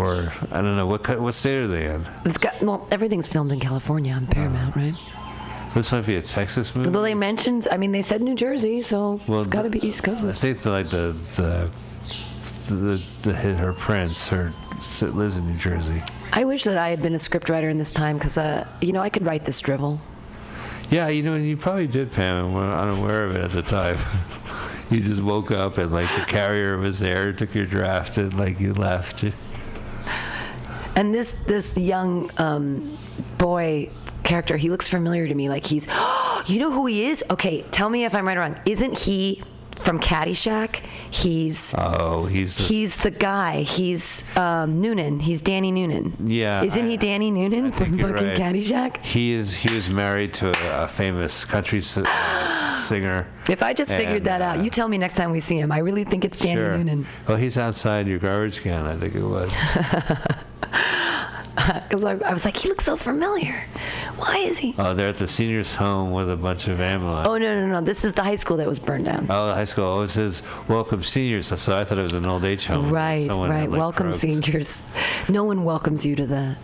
or I don't know what what state are they in? It's got well, everything's filmed in California on Paramount, right? This might be a Texas movie. Though they mentioned, I mean, they said New Jersey, so Well, it's got to be East Coast. I think the, like the the the, the, her prince her lives in New Jersey. I wish that I had been a scriptwriter in this time because, uh, you know, I could write this drivel. Yeah, you know, and you probably did, Pam, and were unaware of it at the time. you just woke up and like the carrier was there, took your draft, and like you left. And this this young um, boy character, he looks familiar to me. Like he's, you know who he is? Okay, tell me if I'm right or wrong. Isn't he from Caddyshack? He's Oh, he's the, he's the guy. He's um, Noonan. He's Danny Noonan. Yeah, Isn't I- he Danny Noonan I from fucking right. Caddyshack? he is he was married to a, a famous country uh, singer. If I just figured And, that out, uh, you tell me next time we see him. I really think it's Danny Sure. Noonan. Well, he's outside your garbage can. I think it was. Because I, I was like, he looks so familiar. Why is he? Oh, they're at the seniors' home with a bunch of ambulance. Oh no no no! This is the high school that was burned down. Oh, the high school. Oh, it says welcome seniors. So I thought it was an old age home. right Someone right. had, like, Welcome croaked. seniors. No one welcomes you to the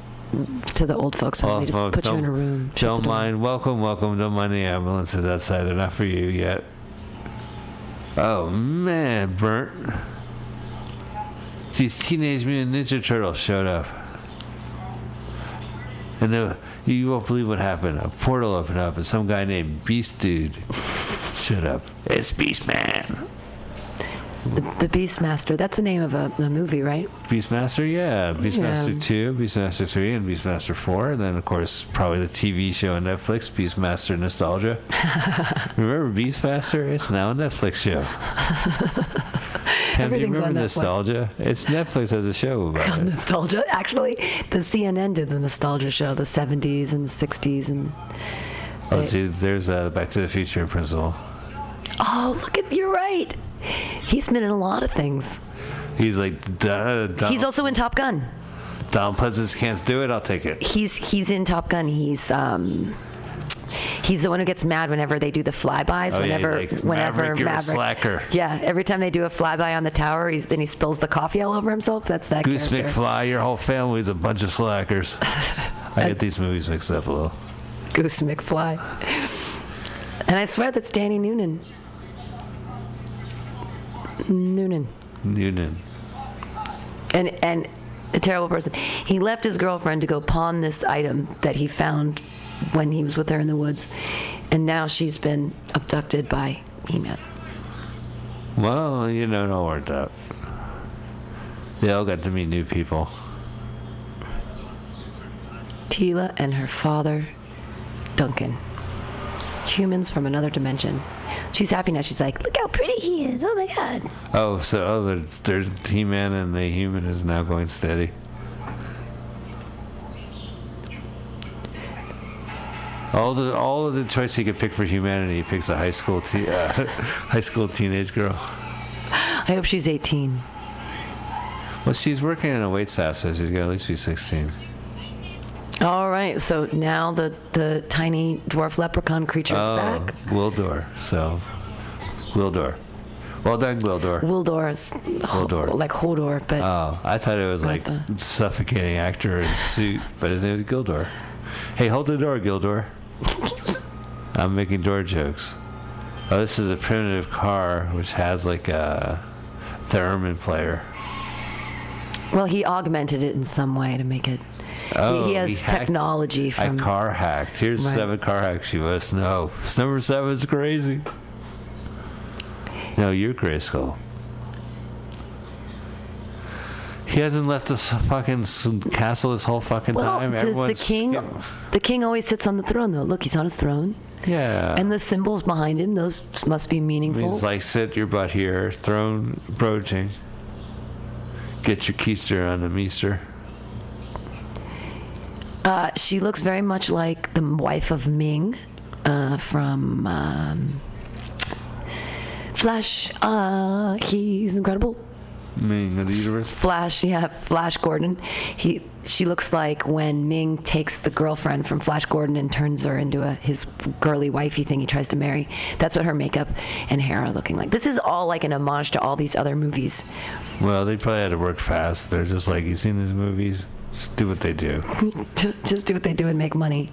to the old folks home. Oh, they just put you in a room. Don't mind. Welcome, welcome. Don't mind the ambulances outside. They're not for you yet. Oh man, burnt. These teenage mutant ninja turtles showed up, and the, you won't believe what happened. A portal opened up, and some guy named Beast Dude showed up. It's Beast Man. The, the Beastmaster. That's the name of a, a movie, right? Beastmaster, yeah. Beastmaster Yeah. 2, Beastmaster 3, and Beastmaster 4. And then, of course, probably the TV show on Netflix, Beastmaster Nostalgia. remember Beastmaster? It's now a Netflix show. Pam, you remember. Nostalgia? It's Netflix has a show about it. Nostalgia. Actually, the CNN did the nostalgia show, the 70s and the 60s, and Oh, see, there's uh, Back to the Future principle. oh, look at you're right. He's been in a lot of things. He's like, duh, Donald, He's also in Top Gun. Donald Pleasence can't do it, I'll take it. He's he's in Top Gun. He's um. He's the one who gets mad whenever they do the flybys. Oh, yeah, whenever, like, whenever Maverick, you're a slacker. Yeah, every time they do a flyby on the tower, he's, then he spills the coffee all over himself. That's that Goose character. McFly, your whole family's a bunch of slackers. I get these movies mixed up a little. Goose McFly. And I swear that's Danny Noonan. Noonan. Noonan. And and a terrible person. He left his girlfriend to go pawn this item that he found when he was with her in the woods, and now she's been abducted by He-Man. Well, you know, all worked out. They all got to meet new people. Teela and her father, Duncan. Humans from another dimension. She's happy now. She's like, look how pretty he is. Oh my god. Oh, so oh, there's, there's He-Man and the human is now going steady. All the all of the choice he could pick for humanity, he picks a high school te- uh, high school teenage girl. I hope she's 18. Well, she's working in a wait staff, so she's got to at least be 16. All right, so now the, the tiny dwarf leprechaun creature is Oh, back. Wildor. So, Wildor. Well done, Wildor. Wildor is Hodor. like Hodor, but Oh, I thought it was like the- suffocating actor in suit, but his name is Gildor. Hey, hold the door, Gildor. I'm making door jokes. Oh, this is a primitive car which has like a theremin player. well, he augmented it in some way to make it. Oh, he, he has hacked- technology I car hacked. Here's Right. seven car hacks you must know. Number seven is crazy. No, you're Grayskull. He hasn't left this fucking castle this whole fucking well, time. does the Everyone's king? skip- The king always sits on the throne, though. Look, he's on his throne, Yeah. and the symbols behind him. Those must be meaningful. means like sit your butt here, throne approaching. Get your keister on the meester. Uh, she looks very much like the wife of Ming uh, from um, Flash. Uh, he's incredible. Ming of the universe. Flash, yeah, Flash Gordon. He, she looks like when Ming takes the girlfriend from Flash Gordon and turns her into a his girly wifey thing he tries to marry. That's what her makeup and hair are looking like. This is all like an homage to all these other movies. Well, they probably had to work fast. They're just like, you seen these movies? Just do what they do. just, just do what they do and make money.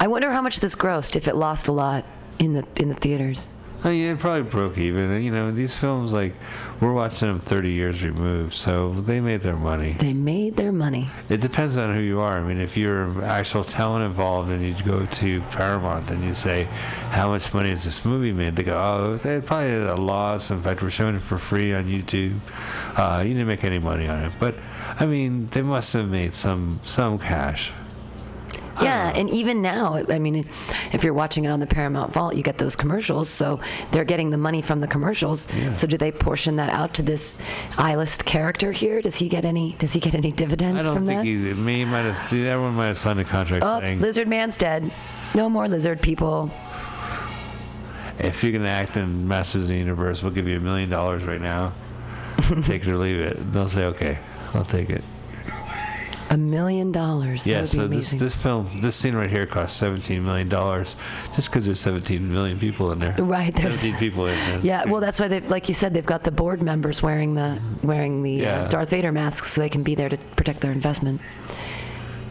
I wonder how much this grossed if it lost a lot in the in the theaters. Oh, yeah, it probably broke even. You know, these films, like, we're watching them 30 years removed, so they made their money. They made their money. It depends on who you are. I mean, if you're actual talent involved and you go to Paramount and you say, how much money has this movie made? They go, oh, they probably a loss. In fact, we're showing it for free on YouTube. Uh, you didn't make any money on it. But, I mean, they must have made some some cash. Yeah, and even now, I mean, if you're watching it on the Paramount Vault, you get those commercials, so they're getting the money from the commercials. Yeah. So do they portion that out to this I-list character here? Does he get any? Does he get any dividends I don't from think that? he, me might have, everyone might have signed a contract oh, saying, Lizard Man's dead. No more lizard people. if you're going to act in Masters of the Universe, we'll give you a million dollars right now. take it or leave it. They'll say, okay, I'll take it. A million dollars. Yeah, so this this film, this scene right here cost seventeen million dollars, just because there's seventeen million people in there. Right, there's- seventeen people in there. Yeah, well, that's why they, like you said, they've got the board members wearing the wearing the Yeah. uh, Darth Vader masks, so they can be there to protect their investment.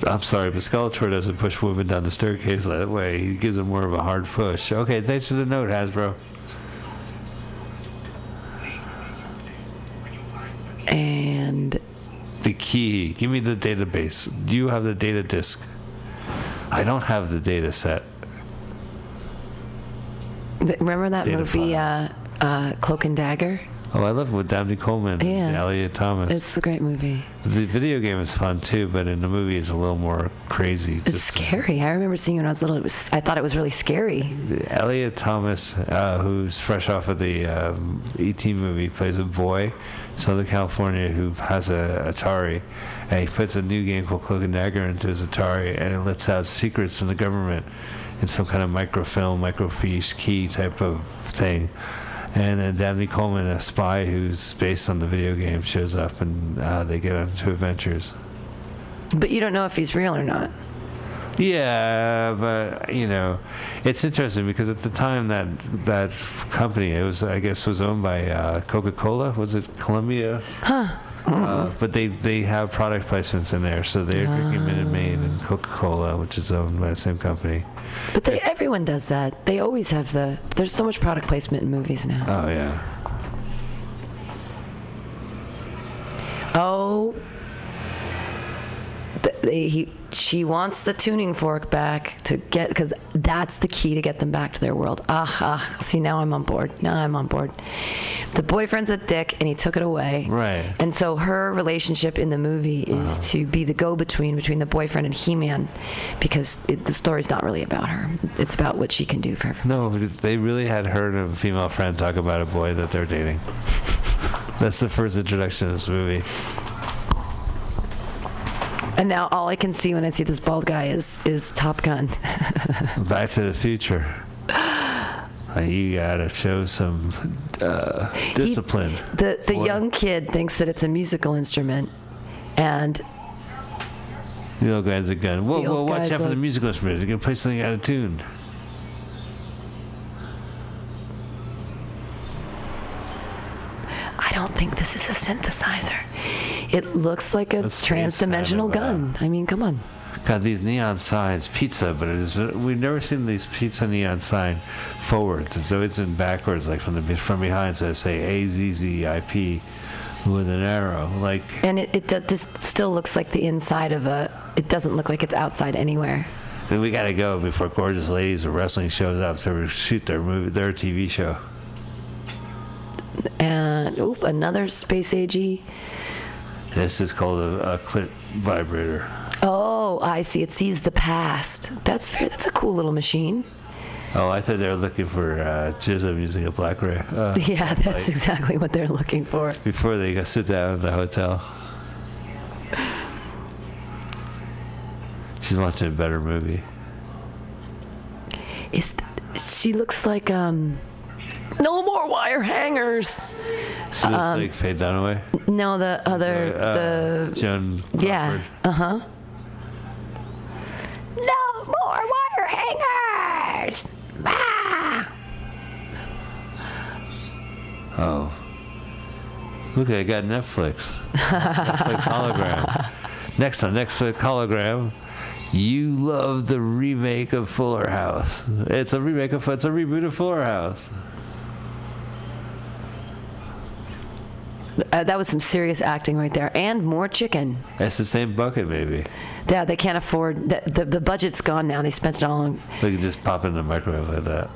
I'm sorry, but Skeletor doesn't push women down the staircase that way. He gives them more of a hard push. Okay, thanks for the note, Hasbro. And The key. Give me the database. Do you have the data disk? I don't have the data set. remember that Data movie, uh, uh, Cloak and Dagger? Oh, I love it with Dabney Coleman Yeah. and Elliot Thomas. It's a great movie. the video game is fun too, but in the movie it's a little more crazy. It's scary. I remember seeing it when I was little. It was, I thought it was really scary. Elliot Thomas, uh, who's fresh off of the um, ET movie, plays a boy Southern California who has a Atari, and he puts a new game called Cloak and Dagger into his Atari, and it lets out secrets from the government in some kind of microfilm, microfiche key type of thing. And then Dabney Coleman, a spy who's based on the video game, shows up, and uh, they get into adventures. But you don't know if he's real or not. Yeah, but you know, it's interesting because at the time that that company, it was I guess was owned by uh, Coca-Cola. Was it Columbia? Huh. Uh, but they they have product placements in there, so they're drinking Minute Maid and Coca-Cola, which is owned by the same company. But they, everyone does that. They always have the. There's so much product placement in movies now. Oh yeah. Oh. They, he, she wants the tuning fork back to get because that's the key to get them back to their world. Ah, ah. See, now I'm on board. Now I'm on board. The boyfriend's a dick, and he took it away. Right. And so her relationship in the movie is to be the go-between between the boyfriend and He-Man, because it, the story's not really about her. It's about what she can do for. No, they really had her and a female friend talk about a boy that they're dating. That's the first introduction to this movie. And now all I can see when I see this bald guy is is Top Gun. Back to the Future. Uh, you gotta show some uh, discipline. The the Boy. young kid thinks that it's a musical instrument, and The old guy's a gun. Whoa, whoa, watch out for the musical instrument. You're gonna play something out of tune. Don't think this is a synthesizer. It looks like a A transdimensional gun. I mean, come on. Got these neon signs, pizza, but it is, we've never seen these pizza neon sign forwards. So it's always been backwards, like from the from behind. So it say A Z Z I P with an arrow. Like And it, it does, this still looks like the inside of a. It doesn't look like it's outside anywhere. then we gotta go before gorgeous ladies of wrestling shows up to shoot their movie, their TV show. And oop, another space agey. This is called a, a clit vibrator. Oh, I see. It sees the past. That's fair. That's a cool little machine. Oh, I thought they were looking for uh, Jism using a black ray. Uh, Yeah, that's Like- exactly what they're looking for. before they go sit down at the hotel. She's watching a better movie. Is she looks like um No more wire hangers. So that's like Faye Dunaway. No, the other Uh, the Joan. yeah. Uh huh. No more wire hangers. Ah! Oh. Look, I got Netflix. Netflix hologram. Next on Netflix hologram, you love the remake of Fuller House. It's a remake of it's a reboot of Fuller House. Uh, that was some serious acting right there, and more chicken. That's the same bucket, maybe. Yeah, they can't afford. The, the, the budget's gone now. They spent it all on. They can just pop it in the microwave like that.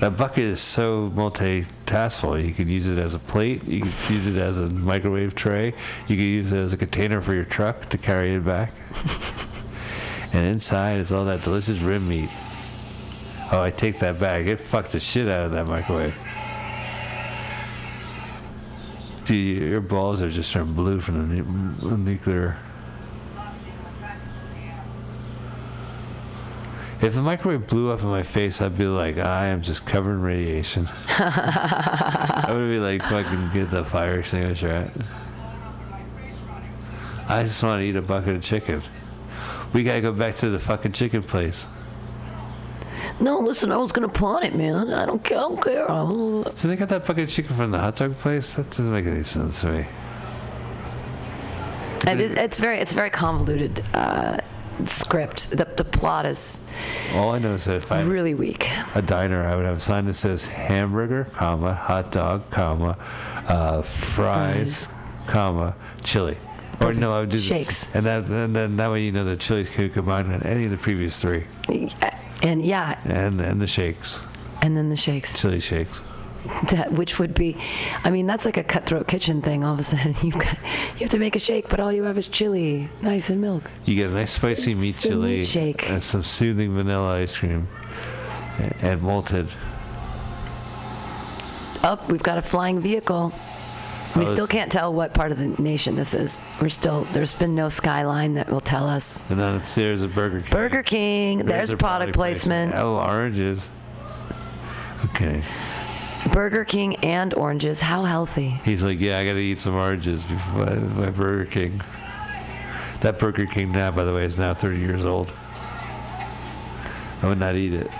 That bucket is so multitaskful. You can use it as a plate. You can use it as a microwave tray. You can use it as a container for your truck to carry it back. and inside is all that delicious rim meat. Oh, I take that back. It fucked the shit out of that microwave. Dude, your balls are just turned blue from the nu- nuclear. If the microwave blew up in my face, I'd be like, I am just covered in radiation. I would be like, fucking get the fire extinguisher out. I just want to eat a bucket of chicken. We gotta go back to the fucking chicken place. No, listen, I was gonna pawn it, man. I don't care. I don't care. I'll- So they got that bucket of chicken from the hot dog place? That doesn't make any sense to me. It- it's very, it's very convoluted uh, script. The, the plot is All I know is that if I really weak. a diner, I would have a sign that says hamburger, comma, hot dog, comma, uh, fries, Fries. comma, chili. Or no, I would do this- Shakes. and that and then that way you know the chilies could combine with any of the previous three, And yeah, and and the shakes, and then the shakes, chili shakes. that, which would be, I mean, that's like a cutthroat kitchen thing. All of a sudden, you got, you have to make a shake, but all you have is chili, nice and milk. You get a nice spicy meat It's chili meat shake. and some soothing vanilla ice cream, a- and malted. Up, we've got a flying vehicle. We Oh, still can't tell what part of the nation this is. We're still, there's been no skyline that will tell us. And then upstairs a Burger King. Burger King, there's, a product, placement. Oh, oranges. Okay. Burger King and oranges. How healthy. He's like, yeah, I gotta eat some oranges before my, my Burger King. That Burger King now, by the way, is now 30 years old. I would not eat it.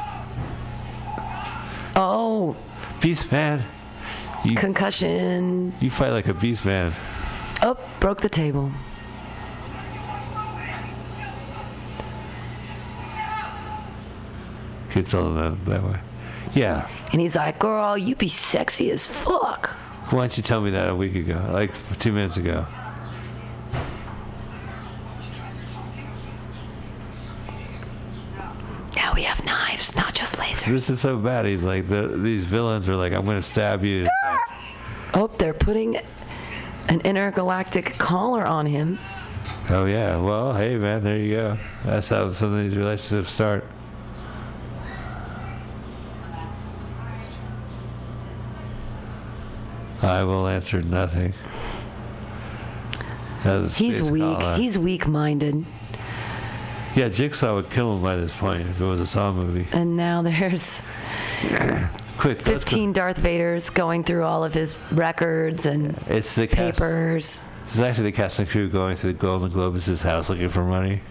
Oh, Beast man, you concussion. you fight like a beast man. Oh, broke the table. Keep telling that that way. Yeah. And he's like, girl, you be sexy as fuck. Why don't you tell me that a week ago, like two minutes ago? We have knives, not just lasers. This is so bad. He's like, the, these villains are like, I'm gonna stab you. Ah! Oh, they're putting an intergalactic collar on him. Oh yeah. Well, hey man, there you go. That's how some of these relationships start. I will answer nothing. That was a He's weak. collar. He's weak-minded. Yeah, Jigsaw would kill him by this point if it was a Saw movie. And now there's Quick, 15 Darth Vaders going through all of his records and It's the cast. papers. It's actually the cast and crew going through the Golden Globus' house looking for money.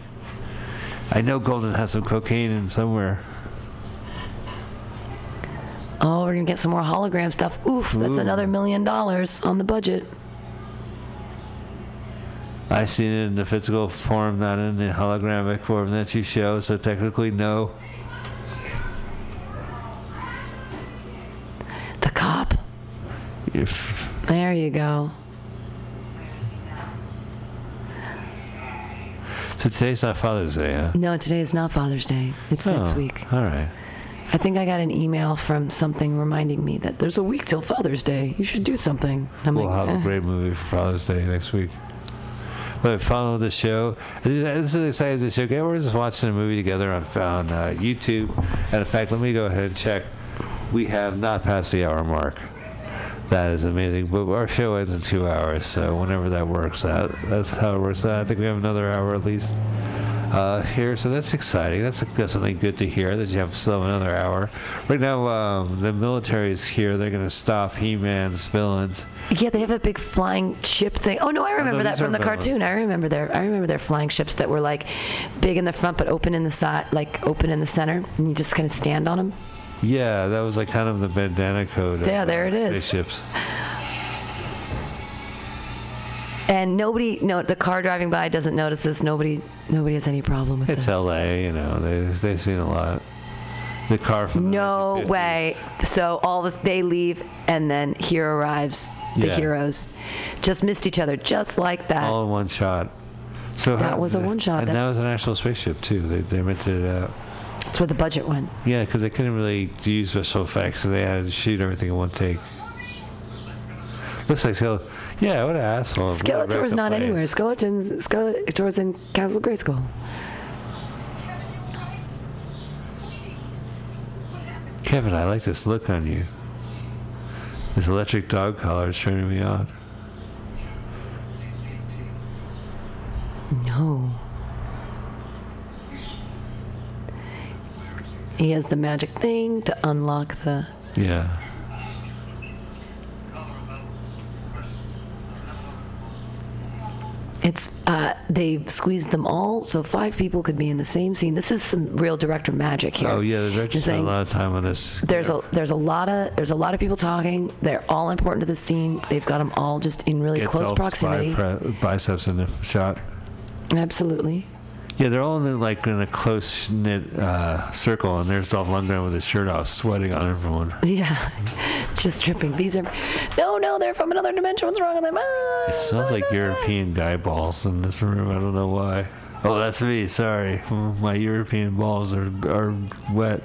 I know Golden has some cocaine in somewhere. Oh, we're gonna get some more hologram stuff. Oof, that's Ooh. another million dollars on the budget. I seen it in the physical form, not in the holographic form that you show, so technically no. The cop. If There you go. so today's not Father's Day, huh? No, today is not Father's Day. It's next Oh, week. All right. I think I got an email from something reminding me that there's a week till Father's Day. You should do something. I'm We'll like, have eh. a great movie for Father's Day next week. But follow the show. This is exciting. The show. Okay, we're just watching a movie together on, on uh, YouTube. And in fact, let me go ahead and check. We have not passed the hour mark. That is amazing. But our show ends in two hours, so whenever that works out, that's how it works out. I think we have another hour at least. Uh, here, so that's exciting. That's, that's something good to hear that you have still another hour. Right now, um, the military is here. They're going to stop He-Man's villains. Yeah, they have a big flying ship thing. Oh no, I remember that from the cartoon. I remember their I remember their flying ships that were like big in the front but open in the side, like open in the center, and you just kind of stand on them. Yeah, that was like kind of the bandana code. of, Yeah, there it is. Spaceships. And nobody, no, the car driving by doesn't notice this. Nobody, nobody has any problem with it. It's it. L.A. You know, they they've seen a lot. The car from the No 1950s. way. So all of us, they leave, and then here arrives the Yeah. heroes. Just missed each other, just like that. All in one shot. So That how- was a one shot. and That- that was an actual spaceship too. They they rented it out. That's where the budget went. Yeah, because they couldn't really use special effects, so they had to shoot everything in one take. Looks like Skeletor. Yeah, what an asshole. What a Skeletor's not place. anywhere. Skeleton's Skeletor's in Castle Grayskull. Kevin, I like this look on you. This electric dog collar is turning me on. No. He has the magic thing to unlock the. Yeah. It's uh, they squeezed them all, so five people could be in the same scene. This is some real director magic here. Oh yeah, the director spent a lot of time on this. There's a there's a lot of there's a lot of people talking. They're all important to the scene. They've got them all just in really Get close proximity. bi- biceps in the shot. Absolutely. Yeah, they're all in like in a close knit uh, circle, and there's Dolph Lundgren with his shirt off, sweating on everyone. Yeah, just dripping. These are, no, no, they're from another dimension. What's wrong with them? Ah, It smells like European guy balls in this room. I don't know why. Oh, that's me. Sorry, my European balls are are wet.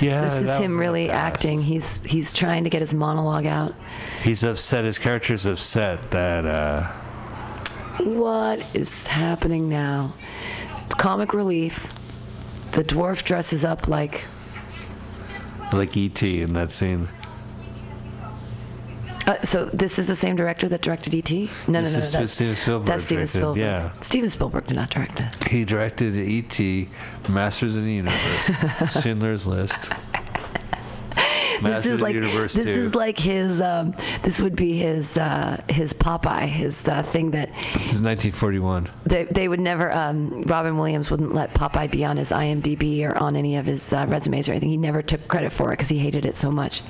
Yeah, This is him was in the really acting. He's he's trying to get his monologue out. He's upset. His character's upset that uh, What is happening now? It's comic relief. The dwarf dresses up like like ET in that scene. Uh, so this is the same director that directed E.T. No, no, This no, no. is that's, Steven Spielberg that's Steven Spielberg. yeah. Steven Spielberg did not direct this. He directed E.T., Masters of the Universe, Schindler's List. This is like the this 2. is like his. Um, this would be his uh, his Popeye, his uh, thing that It's 1941. they, they would never. Um, Robin Williams wouldn't let Popeye be on his IMDb or on any of his uh, resumes or anything. He never took credit for it because he hated it so much.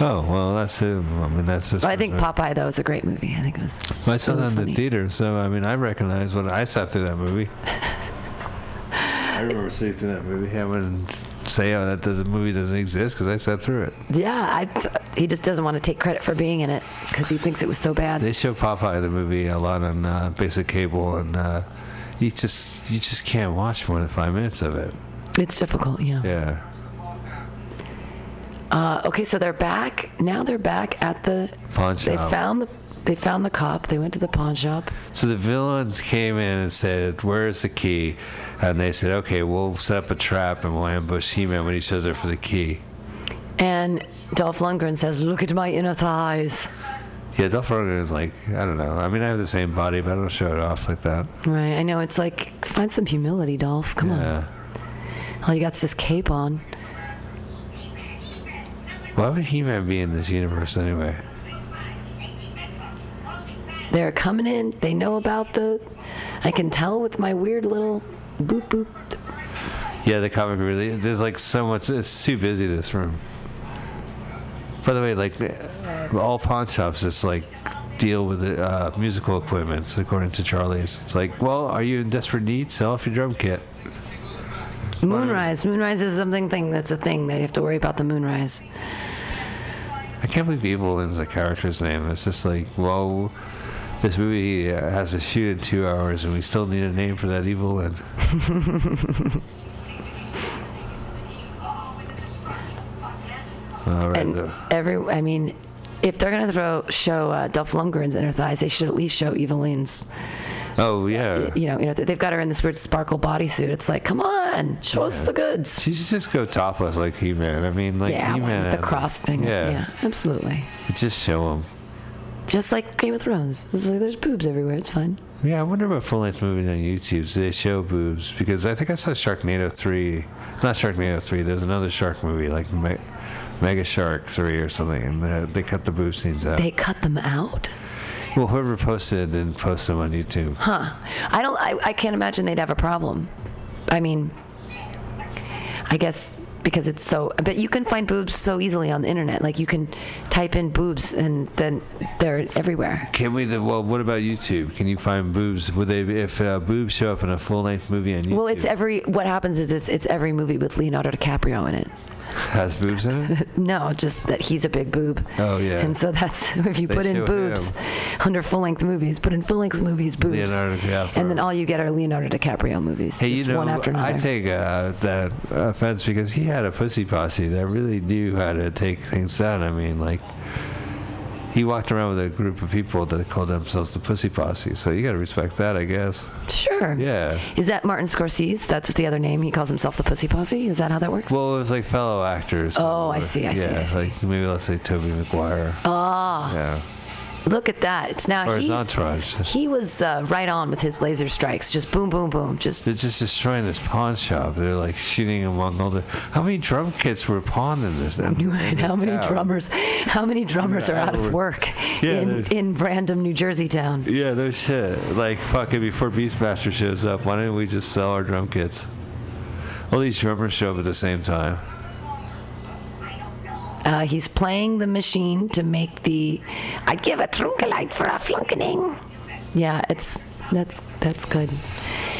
Oh well, that's him. I mean, that's his. But I think? Popeye though is a great movie. I think it was. I saw really that in funny. the theater, so I mean, I recognize what I saw through that movie. I remember seeing that movie. I wouldn't say, "Oh, that doesn't movie doesn't exist," because I sat through it. Yeah, I, he just doesn't want to take credit for being in it because he thinks it was so bad. They show Popeye the movie a lot on uh, basic cable, and uh, you just you just can't watch more than five minutes of it. It's difficult, yeah. Yeah. Uh, okay, so they're back. Now they're back at the. Pawn shop. They found the. They found the cop. They went to the pawn shop. So the villains came in and said, "Where's the key?" And they said, "Okay, we'll set up a trap and we'll ambush He-Man when he shows up for the key." And Dolph Lundgren says, "Look at my inner thighs." Yeah, Dolph Lundgren is like, I don't know. I mean, I have the same body, but I don't show it off like that. Right. I know. It's like find some humility, Dolph. Come Yeah. on. All you got's this cape on. Why would He-Man be in this universe anyway? They're coming in. They know about the. I can tell with my weird little boop boop. Yeah, the comic really. There's like so much. It's too busy this room. By the way, like all pawn shops, just like deal with the uh, musical equipment. According to Charlie's, it's like, well, are you in desperate need? Sell off your drum kit. Moonrise. Moonrise is something thing that's a thing. They have to worry about the moonrise. I can't believe Evil Evelyn's a character's name. It's just like, well, this movie uh, has to shoot in two hours, and we still need a name for that Evelyn. All right. And though. every. I mean, if they're gonna throw show uh, Dolph Lundgren's inner thighs, they should at least show Evelyn's. Oh yeah. You know, you know, they've got her in this weird sparkle bodysuit. It's like, come on, show us the goods. She should just go topless like He-Man. I mean, like yeah, He-Man. with the cross thing. Yeah. Yeah, absolutely. Just show him. Just like Game of Thrones. It's like there's boobs everywhere. It's fine. Yeah, I wonder about full length movies on YouTube. Do they show boobs? Because I think I saw Sharknado 3. Not Sharknado 3, there's another shark movie, like Me- Mega Shark 3 or something, and they, they cut the boob scenes out. They cut them out. well, whoever posted and posted them on YouTube. Huh. I don't. I, I can't imagine they'd have a problem. I mean, I guess because it's so. But you can find boobs so easily on the internet. Like you can type in boobs and then they're everywhere. Can we? Well, what about YouTube? Can you find boobs? Would they? If uh, boobs show up in a full length movie on YouTube? Well, it's every. What happens is it's it's every movie with Leonardo DiCaprio in it. has boobs in it. No, just that he's a big boob. Oh, yeah. And so that's if you They put in boobs under full length movies, put in full length movies boobs, Leonardo DiCaprio. and then all you get are Leonardo DiCaprio movies. Hey, you know, one after another. I take uh, that offense because he had a pussy posse that really knew how to take things down. I mean, like, he walked around with a group of people that called themselves the pussy posse. So you got to respect that, I guess. sure. Yeah. Is that Martin Scorsese? That's the other name. He calls himself the Pussy Posse. Is that how that works? Well, it was like fellow actors. Oh, I see, I see, yeah, like maybe let's say Tobey Maguire. Ah, yeah. Look at that. It's now Or his he's, entourage. he was uh, right on with his laser strikes. Just boom, boom, boom. Just They're just destroying this pawn shop. They're like shooting among all the. How many drum kits were pawned in this? in this how many town? drummers? How many drummers are out of work Yeah, in in random New Jersey town? Yeah, no shit. Like, fucking before Beastmaster shows up, why didn't we just sell our drum kits? All these drummers show up at the same time. Uh, he's playing the machine to make the. I'd give a trunkelite for a flunkening. Yeah, it's that's that's good.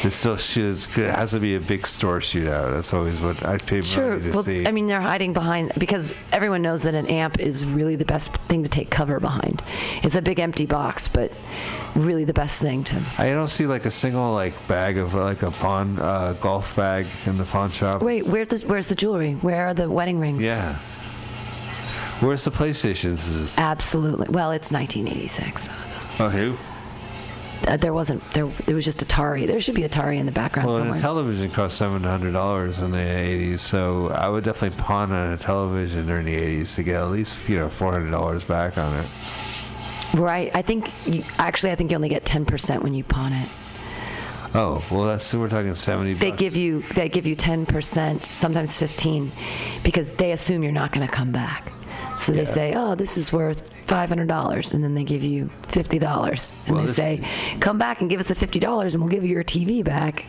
It still shoots. It has to be a big store shootout. That's always what I pay Sure. money to Well, see. I mean, they're hiding behind because everyone knows that an amp is really the best thing to take cover behind. It's a big empty box, but really the best thing to. I don't see like a single like bag of like a pawn uh, golf bag in the pawn shop. Wait, where's the where's the jewelry? Where are the wedding rings? Yeah. Where's the PlayStations? Absolutely. Well, it's 1986. So it Oh, who? uh, there wasn't there. It was just Atari. There should be Atari in the background Well, somewhere. a television cost seven hundred dollars in the eighties, so I would definitely pawn on a television during the eighties to get at least you know four hundred dollars back on it. right. I think you, actually, I think you only get 10% when you pawn it. Oh, well, that's we're talking seventy. They bucks. give you they give you 10%, sometimes 15, because they assume you're not going to come back. So they Yeah. say, "Oh, this is worth $500," and then they give you $50, and Well, they say, "Come back and give us the $50, and we'll give you your TV back."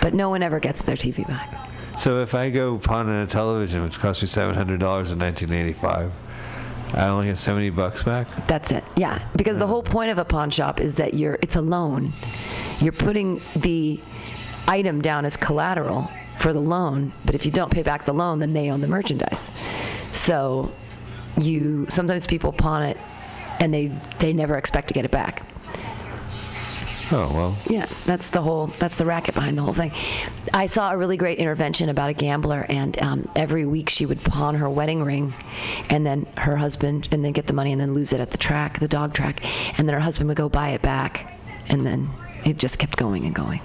But no one ever gets their TV back. So if I go pawn on a television, which cost me seven hundred dollars in nineteen eighty-five, I only get seventy bucks back. That's it. Yeah, because the hmm. whole point of a pawn shop is that you're it's a loan. You're putting the item down as collateral for the loan, but if you don't pay back the loan, then they own the merchandise. So you sometimes people pawn it and they they never expect to get it back. Oh well, Yeah, that's the whole that's the racket behind the whole thing. I saw a really great intervention about a gambler, and um, every week she would pawn her wedding ring, and then her husband, and then get the money, and then lose it at the track, the dog track, and then her husband would go buy it back, and then it just kept going and going.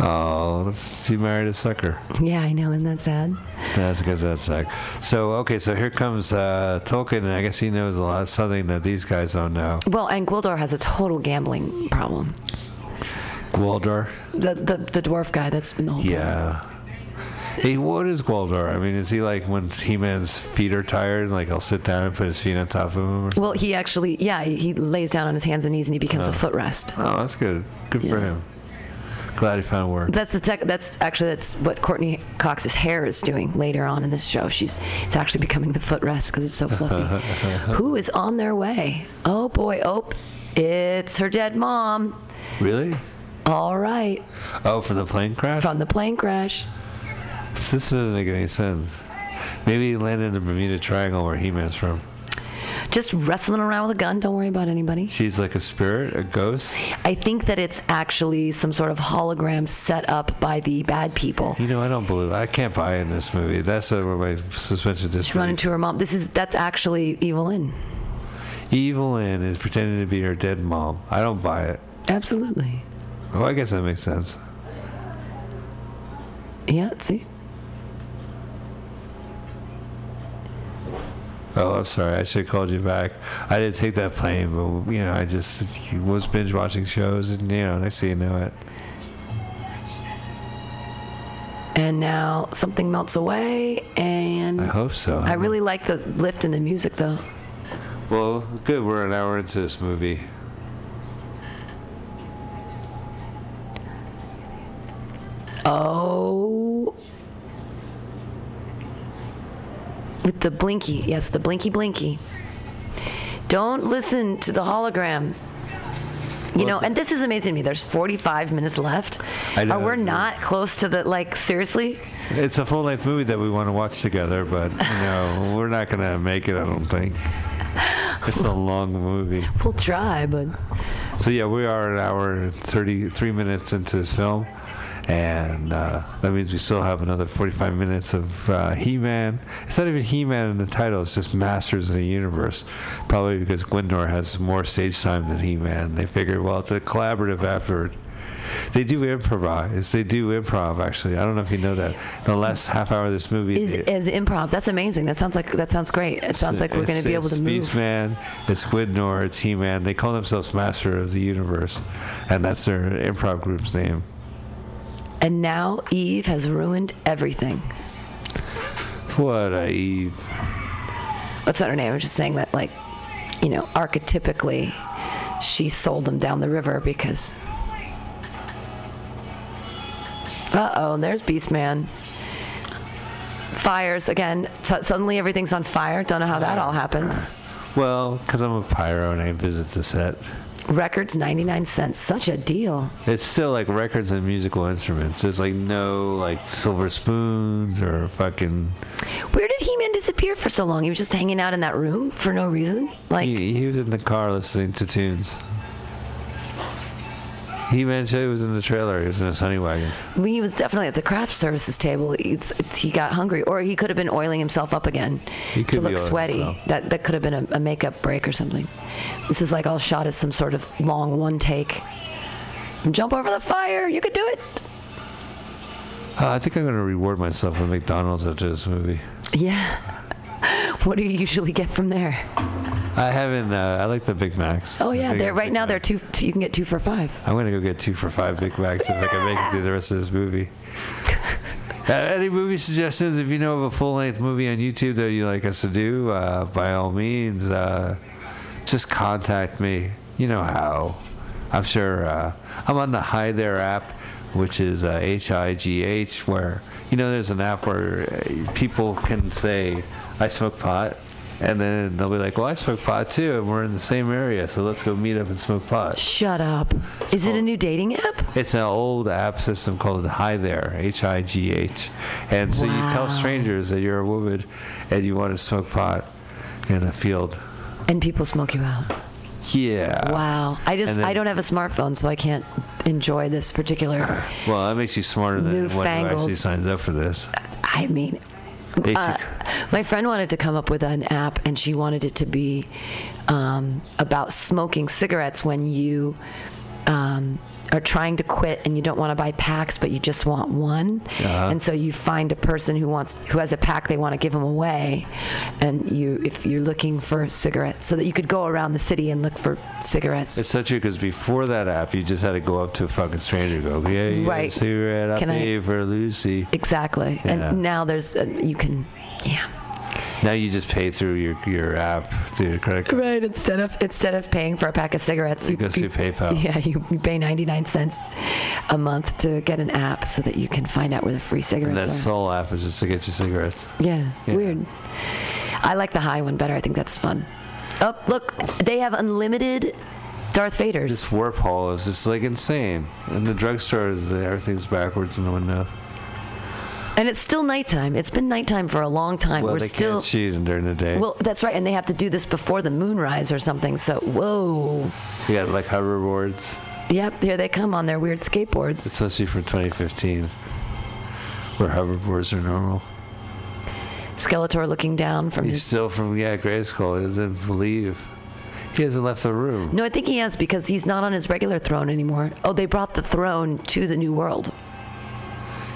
Oh, that's, she married a sucker. Yeah, I know, isn't that sad? That's because that's like. So okay, so here comes uh, Tolkan, and I guess he knows a lot of something that these guys don't know. Well, and Gwildor has a total gambling problem. Gwaldor. The the, the dwarf guy that's been the whole. Yeah. Hey, what is Gwaldor? I mean, is he like when He-Man's feet are tired, like he'll sit down and put his feet on top of him? Or something? Well, he actually, yeah, he he lays down on his hands and knees and he becomes a footrest. Oh, that's good. Good for him. Glad he found work. That's the tech, that's actually that's what Courteney Cox's hair is doing later on in this show. She's it's actually becoming the footrest because it's so fluffy. Who is on their way? Oh boy, oh, it's her dead mom. Really? All right, Oh, from the plane crash? from the plane crash. This doesn't make any sense. Maybe he landed in the Bermuda Triangle where He-Man's from. Just wrestling around with a gun. Don't worry about anybody. She's like a spirit, a ghost. I think that it's actually some sort of hologram set up by the bad people. You know, I don't believe. I can't buy in this movie. That's uh, where my suspension She She's running to her mom. This is that's actually Evelyn. Evelyn is pretending to be her dead mom. I don't buy it. Absolutely. Well, I guess that makes sense. Yeah. See. Oh, I'm sorry. I should have called you back. I didn't take that plane, but you know, I just was binge watching shows, and you know, next thing you know it. And now something melts away, and I hope so. I really like the lift in the music, though. Well, good. We're an hour into this movie. Oh. With the blinky. Yes, the blinky blinky. Don't listen to the hologram. You know, and this is amazing to me. There's 45 minutes left. I know, Are we not close to the, like, seriously? It's a full length movie that we want to watch together, but you know, we're not gonna make it. I don't think. It's a long movie. We'll try, but. So yeah, we are an hour thirty-three minutes into this film, and uh, that means we still have another forty-five minutes of uh, He-Man. It's not even He-Man in the title; it's just Masters of the Universe. Probably because Gwendor has more stage time than He-Man. They figured, well, it's a collaborative effort. They do improvise. They do improv. Actually, I don't know if you know that. The last half hour of this movie Is, they- is improv. That's amazing. That sounds like that sounds great. It sounds like we're going to be able to move. It's Beastman, it's Gwydnor, it's He-Man. They call themselves Master of the Universe, and that's their improv group's name. And now Eve has ruined everything. What a Eve! That's not her name. I'm just saying that, like, you know, archetypically, she sold them down the river because. Uh oh, there's Beastman. Fires again. S- suddenly everything's on fire. Don't know how that all happened. Well, because I'm a pyro and I visit the set. Records 99 cents. Such a deal. It's still like records and musical instruments. There's like no like silver spoons or fucking. Where did He Man disappear for so long? He was just hanging out in that room for no reason? Like, He, he was in the car listening to tunes. He mentioned he was in the trailer. He was in his honey wagon. he was definitely at the craft services table. It's, it's, he got hungry, or he could have been oiling himself up again He could to look sweaty. himself. That that could have been a, a makeup break or something. This is like all shot as some sort of long one take. Jump over the fire. You could do it. Uh, I think I'm going to reward myself with McDonald's after this movie. Yeah. What do you usually get from there? I haven't. Uh, I like the Big Macs. Oh yeah, they're right Big now. They're two, two. You can get two for five. I'm gonna go get two for five Big Macs if I can make it through the rest of this movie. Uh, any movie suggestions? If you know of a full-length movie on YouTube that you like us to do, uh, by all means, uh, just contact me. You know how. I'm sure. Uh, I'm on the High There app, which is uh, H-I-G-H, where you know there's an app where people can say, "I smoke pot." And then they'll be like, "Well, I smoke pot too, and we're in the same area, so let's go meet up and smoke pot." Shut up. Is it a new dating app? It's an old app system called High There, H I G H. And so you tell strangers that you're a woman and you want to smoke pot in a field. And people smoke you out. Yeah. Wow. I just then- I don't have a smartphone, so I can't enjoy this particular. Well, that makes you smarter than anyone who actually signs up for this. I mean. Uh, my friend wanted to come up with an app, and she wanted it to be um, about smoking cigarettes when you um, are trying to quit and you don't want to buy packs, but you just want one. Uh-huh. And so you find a person who wants who has a pack they want to give them away, and you if you're looking for cigarettes, so that you could go around the city and look for cigarettes. it's so true because before that app, you just had to go up to a fucking stranger and go, yeah, you Right. cigarette, I'll Can I- for Lucy. exactly. Yeah. And now there's uh, you can, yeah. Now you just pay through your, your app, through your credit card. Right. Instead of instead of paying for a pack of cigarettes, It goes through PayPal. Yeah, you, you pay ninety nine cents a month to get an app so that you can find out where the free And cigarettes that are. That Soul app is just to get you cigarettes. yeah, Yeah. weird. I like the high one better. I think that's fun. Oh, look, they have unlimited Darth Vaders. This warp hole is just like insane. And the drugstore is everything's backwards in the window. And it's still nighttime. It's been nighttime for a long time. Well, We're they still can't shoot during the day. Well, that's right, and they have to do this before the moonrise or something. So, whoa. you got like hoverboards. Yep, here they come on their weird skateboards. especially for 2015, where hoverboards are normal. Skeletor looking down from He's his. still from yeah, Grayskull. He doesn't believe. He hasn't left the room. No, I think he has because he's not on his regular throne anymore. Oh, they brought the throne to the new world.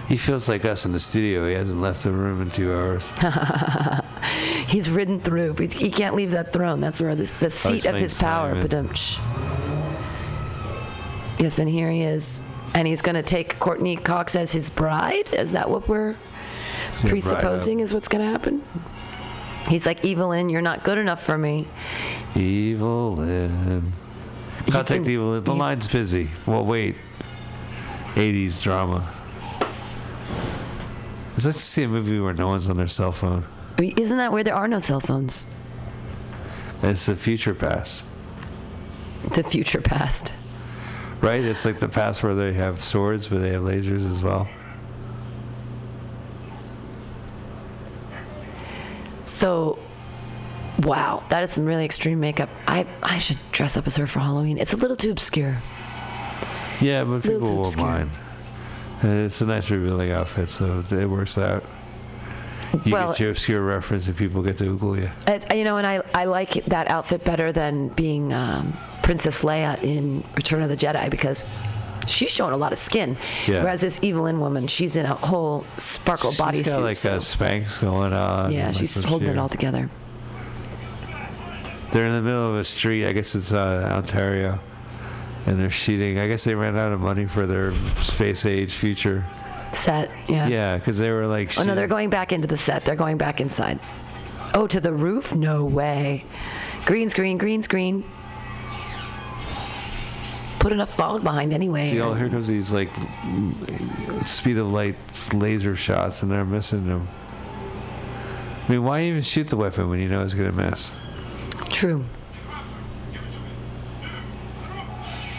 He feels like us in the studio. He hasn't left the room in two hours. He's ridden through. He can't leave that throne. That's where this, the seat of his power. Yes, and here he is. And he's going to take Courteney Cox as his bride? Is that what we're presupposing is what's going to happen? He's like, Evelyn, you're not good enough for me. Evelyn. Contact can- Evelyn. The line's busy. Well, wait. 80s drama. It's nice to see a movie where no one's on their cell phone. Isn't that where there are no cell phones? It's the future past, The future past. right? It's like the past where they have swords, but they have lasers as well. So, wow, that is some really extreme makeup. I, I should dress up as her for Halloween. It's a little too obscure. Yeah, but people won't obscure. mind. And It's a nice revealing outfit, so it works out. You Well- get your obscure reference, and people get to Google you. It, you know, and I, I like that outfit better than being um, Princess Leia in Return of the Jedi because she's showing a lot of skin. Yeah. Whereas this Evil-Lyn woman, she's in a whole sparkle She's bodysuit. got like so- a Spanx going on. yeah, she's holding it all together. They're in the middle of a street. I guess it's uh, Ontario, and they're shooting. I guess they ran out of money for their space age future. Set, yeah. Yeah, because they were like. Oh no, they're going back into the set. They're going back inside. Oh, to the roof? No way. Green's green screen, green screen. Put enough fog behind anyway. See, oh, here comes these like speed of light laser shots, and they're missing them. I mean, why even shoot the weapon when you know it's gonna miss? True.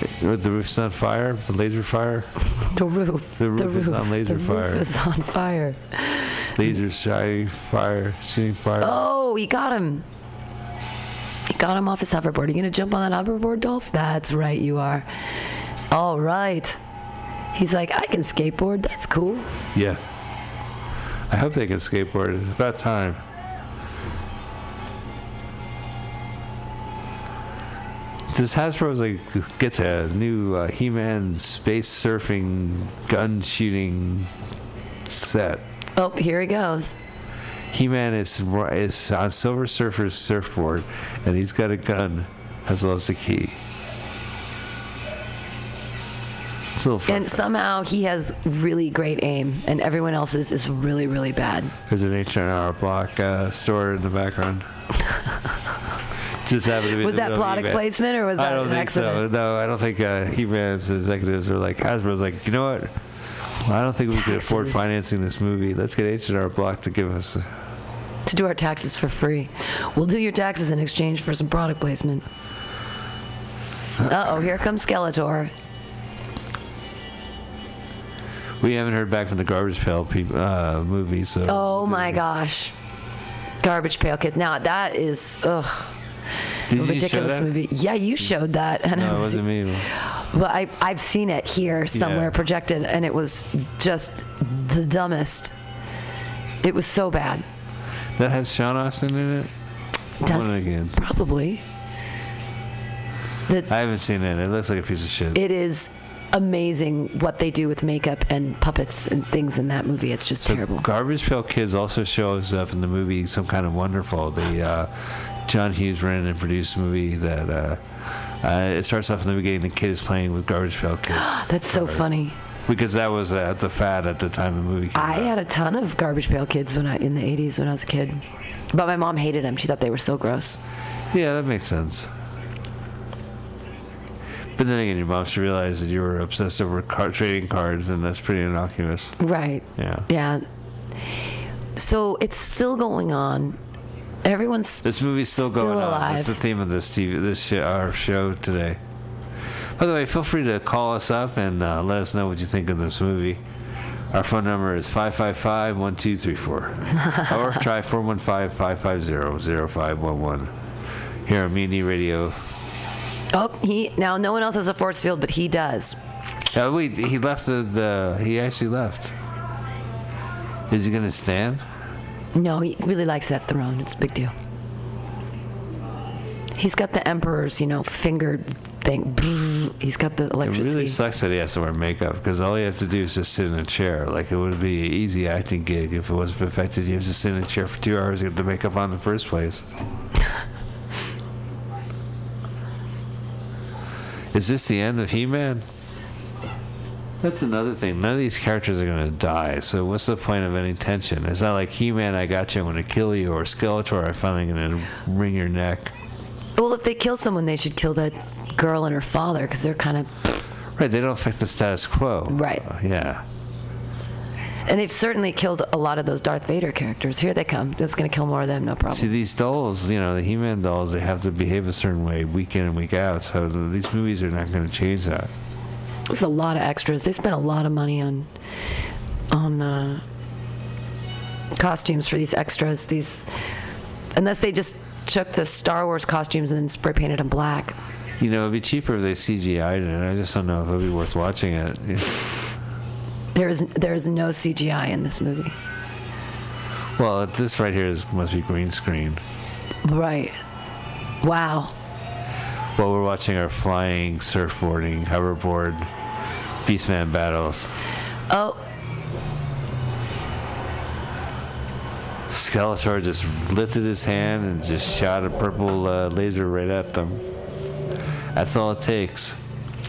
With the roof's on fire, laser fire, The roof. The roof is on laser the fire. roof is on fire. laser shining fire, shooting fire. Oh, he got him. He got him off his hoverboard. Are you gonna jump on that hoverboard, Dolph? That's right, you are. All right. He's like, I can skateboard. That's cool. Yeah. I hope they can skateboard. It's about time. Does Hasbro's like get a new uh, He-Man space surfing gun shooting set? Oh, here he goes. He-Man is is on Silver Surfer's surfboard, and he's got a gun as well as key. A far. And somehow he has really great aim, and everyone else's is really, really bad. There's an H&R Block uh, store in the background. Just happened to be Was that product He-Man. placement or was that I don't an think accident? so. No, I don't think uh, He-Man's executives are like Hasbro's like, you know what? I don't think we could afford financing this movie. Let's get H&R Block to give us. To do our taxes for free. We'll do your taxes in exchange for some product placement. Uh oh, here comes Skeletor. We haven't heard back from the Garbage Pail peop uh, movie, so. Oh my gosh. Garbage Pail Kids. Now that is ugh Did a you show ridiculous that? movie. Yeah, you showed that, and I No, it was, wasn't me. but I I've seen it here somewhere Yeah. projected, and it was just the dumbest. It was so bad. That has Sean Astin in it. Does again. probably. That I haven't seen it. It looks like a piece of shit. it is amazing what they do with makeup and puppets and things in that movie. It's just So terrible. Garbage Pail Kids also shows up in the movie Some Kind of Wonderful. The uh, John Hughes ran and produced movie that uh, uh, it starts off in the beginning. The kid is playing with Garbage Pail Kids That's so funny. because that was the fad at the time the movie came I out. had a ton of Garbage Pail Kids when I in the '80s when I was a kid, but my mom hated them. She thought they were so gross. Yeah, that makes sense. But then again, your mom should realize that you were obsessed over trading cards, and that's pretty innocuous. Right. Yeah. Yeah. So it's still going on. Everyone's This movie's still, Still going on. alive. That's the theme of this TV, this sh- our show today. By the way, feel free to call us up and uh, let us know what you think of this movie. Our phone number is 555-1234. or try 415-550-0511. Here on Mutiny Radio. Oh he now no one else has a force field, but he does. Uh, wait, he left the, the... He actually left. Is he to stand? No, he really likes that throne. It's a big deal. He's got the emperor's, you know, finger thing. He's got the electricity. It really sucks that he has to wear makeup because all you have to do is just sit in a chair. Like it would be an easy acting gig if it wasn't affected. You have to sit in a chair for two hours to get the makeup on in the first place. is this the end of He-Man? That's another thing. None of these characters are going to die. So what's the point of any tension? It's not like He-Man, I got you, I'm going to kill you, or Skeletor, I'm finally going to wring your neck. well, if they kill someone, they should kill that girl and her father because they're kind of. Right, they don't affect the status quo. Right. Uh, yeah. And they've certainly killed a lot of those Darth Vader characters. Here they come. That's going to kill more of them, no problem. See, these dolls, you know, the He-Man dolls, they have to behave a certain way week in and week out. So these movies are not going to change that. There's a lot of extras. They spent a lot of money on on uh, costumes for these extras. These, unless they just took the Star Wars costumes and then spray painted them black. You know, it'd be cheaper if they CGI'd it. I just don't know if it'd be worth watching it. There is there is no CGI in this movie. Well, this right here is must be green screen. Right. Wow. Well, we're watching our flying, surfboarding, hoverboard, Beastman battles. Oh, Skeletor just lifted his hand and just shot a purple uh, laser right at them. That's all it takes.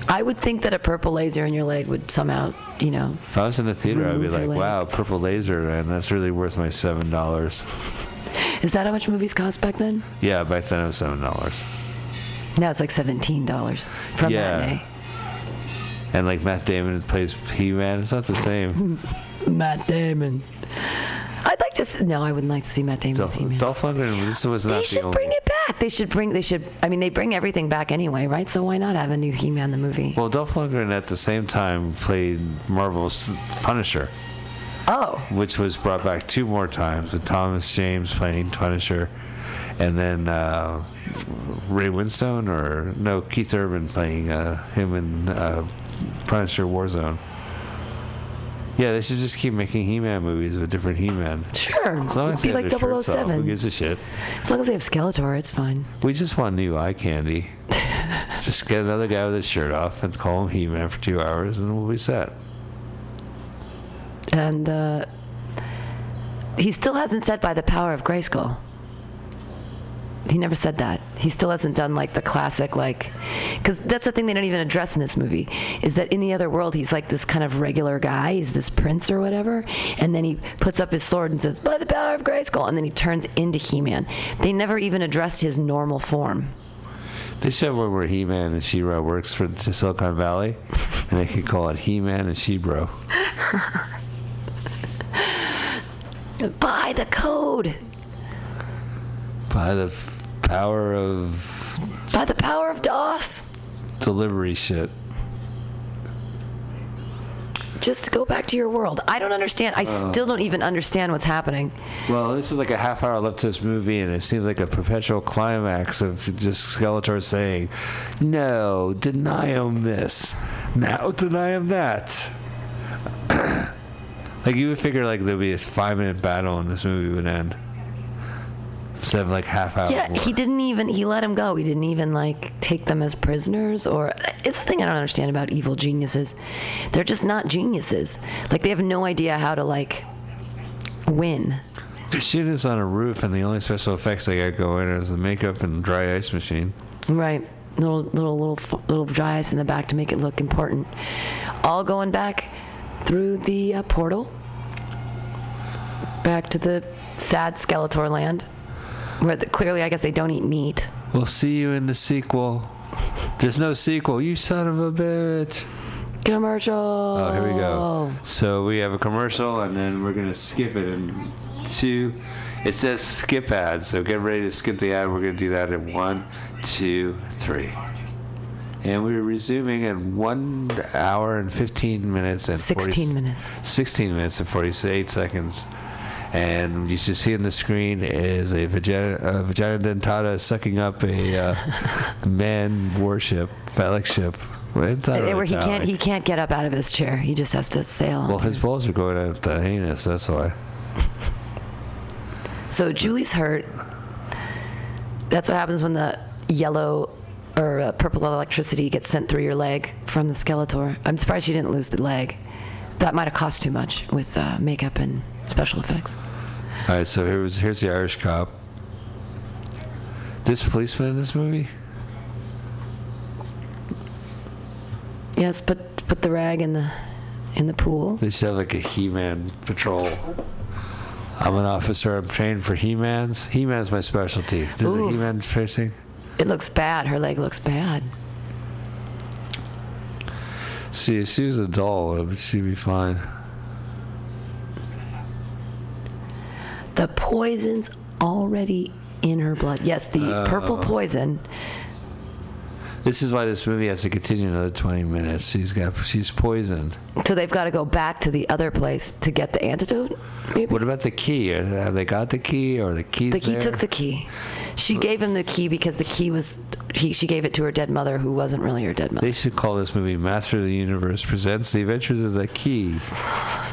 I would think that a purple laser in your leg would somehow, you know. If I was in the theater, I'd be like, leg. "Wow, purple laser, and that's really worth my seven dollars." Is that how much movies cost back then? Yeah, back then it was seven dollars. Now it's like seventeen dollars from Yeah. matinee. And like Matt Damon plays He-Man, it's not the same. Matt Damon. I'd like to. See, no, I wouldn't like to see Matt Damon Dolph, me. Dolph Lundgren, this was not They the should bring it back. They should bring. They should. I mean, they bring everything back anyway, right? So why not have a new He-Man the movie? Well, Dolph Lundgren at the same time played Marvel's Punisher, oh, which was brought back two more times with Thomas Jane playing Punisher, and then uh, Ray Winstone or no Keith Urban playing uh, him in uh, Punisher Warzone. Yeah, they should just keep making He-Man movies with different He-Man. sure. As long It'd as be they like have their shirts off, Who 007. gives a shit? As long as they have Skeletor, it's fine. We just want new eye candy. just get another guy with his shirt off and call him He-Man for two hours, and we'll be set. And uh, he still hasn't said by the power of Grayskull. He never said that. He still hasn't done like the classic, like, because that's the thing they don't even address in this movie is that in the other world he's like this kind of regular guy, he's this prince or whatever, and then he puts up his sword and says, "By the power of Grayskull," and then he turns into He-Man. They never even addressed his normal form. They should have one where He-Man and She-Ra works for Silicon Valley, and they could call it He-Man and She-Bro. By the code, By the f- power of by the power of DOS. delivery shit. Just to go back to your world. I don't understand. I oh. still don't even understand what's happening. Well, this is like a half hour left to this movie, and it seems like a perpetual climax of just Skeletor saying, "No, deny him this. Now deny him that." like you would figure, like there'd be a five-minute battle, and this movie would end. Instead of like half hour. Yeah, he didn't even he let him go. He didn't even like take them as prisoners or it's the thing I don't understand about evil geniuses. They're just not geniuses. Like they have no idea how to like win. Their shit is on a roof, and the only special effects they got going is the makeup and dry ice machine. Right. Little little little little dry ice in the back to make it look important. All going back through the uh, portal back to the sad Skeletor land where the, clearly I guess they don't eat meat. We'll see you in the sequel. There's no sequel, you son of a bitch. Commercial. Oh, here we go. So we have a commercial, and then we're gonna skip it in two. It says skip ad, so get ready to skip the ad. We're gonna do that in one, two, three. And we're resuming in one hour and 15 minutes and 40 16 minutes. 16 minutes and 48 seconds. And you should see on the screen is a vagina, a vagina dentata sucking up a uh, man warship, phallic ship. Well, it's not really where he can't he can't get up out of his chair. He just has to sail. Well, his balls are going out the anus, that's why. so Julie's hurt. That's what happens when the yellow or uh, purple electricity gets sent through your leg from the Skeletor. I'm surprised she didn't lose the leg. That might have cost too much with uh, makeup and special effects. All right, so here was here's the Irish cop. This policeman in this movie. Yes, put put the rag in the in the pool. They should have like a He-Man patrol. I'm an officer. I'm trained for He-Mans. He-Man's my specialty. Does Ooh. the He-Man tracing? It looks bad. Her leg looks bad. See, if she was a doll, she'd be fine. The poison's already in her blood. Yes, the uh. purple poison. This is why this movie has to continue another 20 minutes. She's got, she's poisoned. So they've got to go back to the other place to get the antidote. Maybe What about the key? Uh, have they got the key or the keys the key there? took the key. She gave him the key because the key was. He, she gave it to her dead mother, who wasn't really her dead mother. They should call this movie Master of the Universe Presents The Adventures of the Key.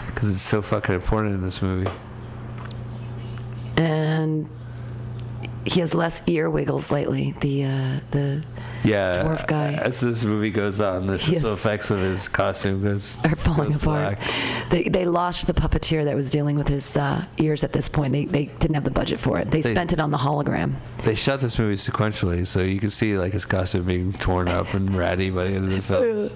Because it's so fucking important in this movie. And he has less ear wiggles lately. The uh, the Yeah. Dwarf guy. As this movie goes on, the special effects of his costume goes are falling goes apart. slack. They they lost the puppeteer that was dealing with his uh, ears at this point. They they didn't have the budget for it. They, They- spent it on the hologram. They shot this movie sequentially, so you can see like his costume being torn up and ratty by the end of the film.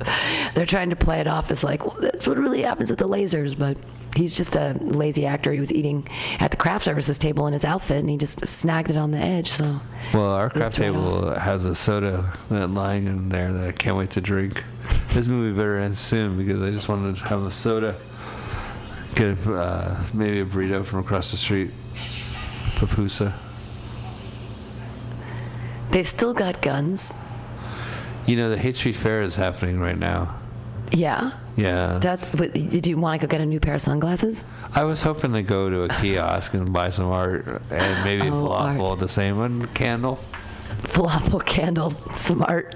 They're trying to play it off as like well, that's what really happens with the lasers, but he's just a lazy actor. He was eating at the craft services table in his outfit, and he just snagged it on the edge. So Well, our craft table has a soda lying in there that I can't wait to drink. This movie better end soon because I just wanted to have a soda. Get a, uh, maybe a burrito from across the street. Pupusa. they've still got guns. You know, the Street Fair is happening right now. Yeah, Yeah. that's. But did you want to go get a new pair of sunglasses? I was hoping to go to a kiosk and buy some art and maybe Oh, falafel art. the same one, candle. Falafel candle, some art.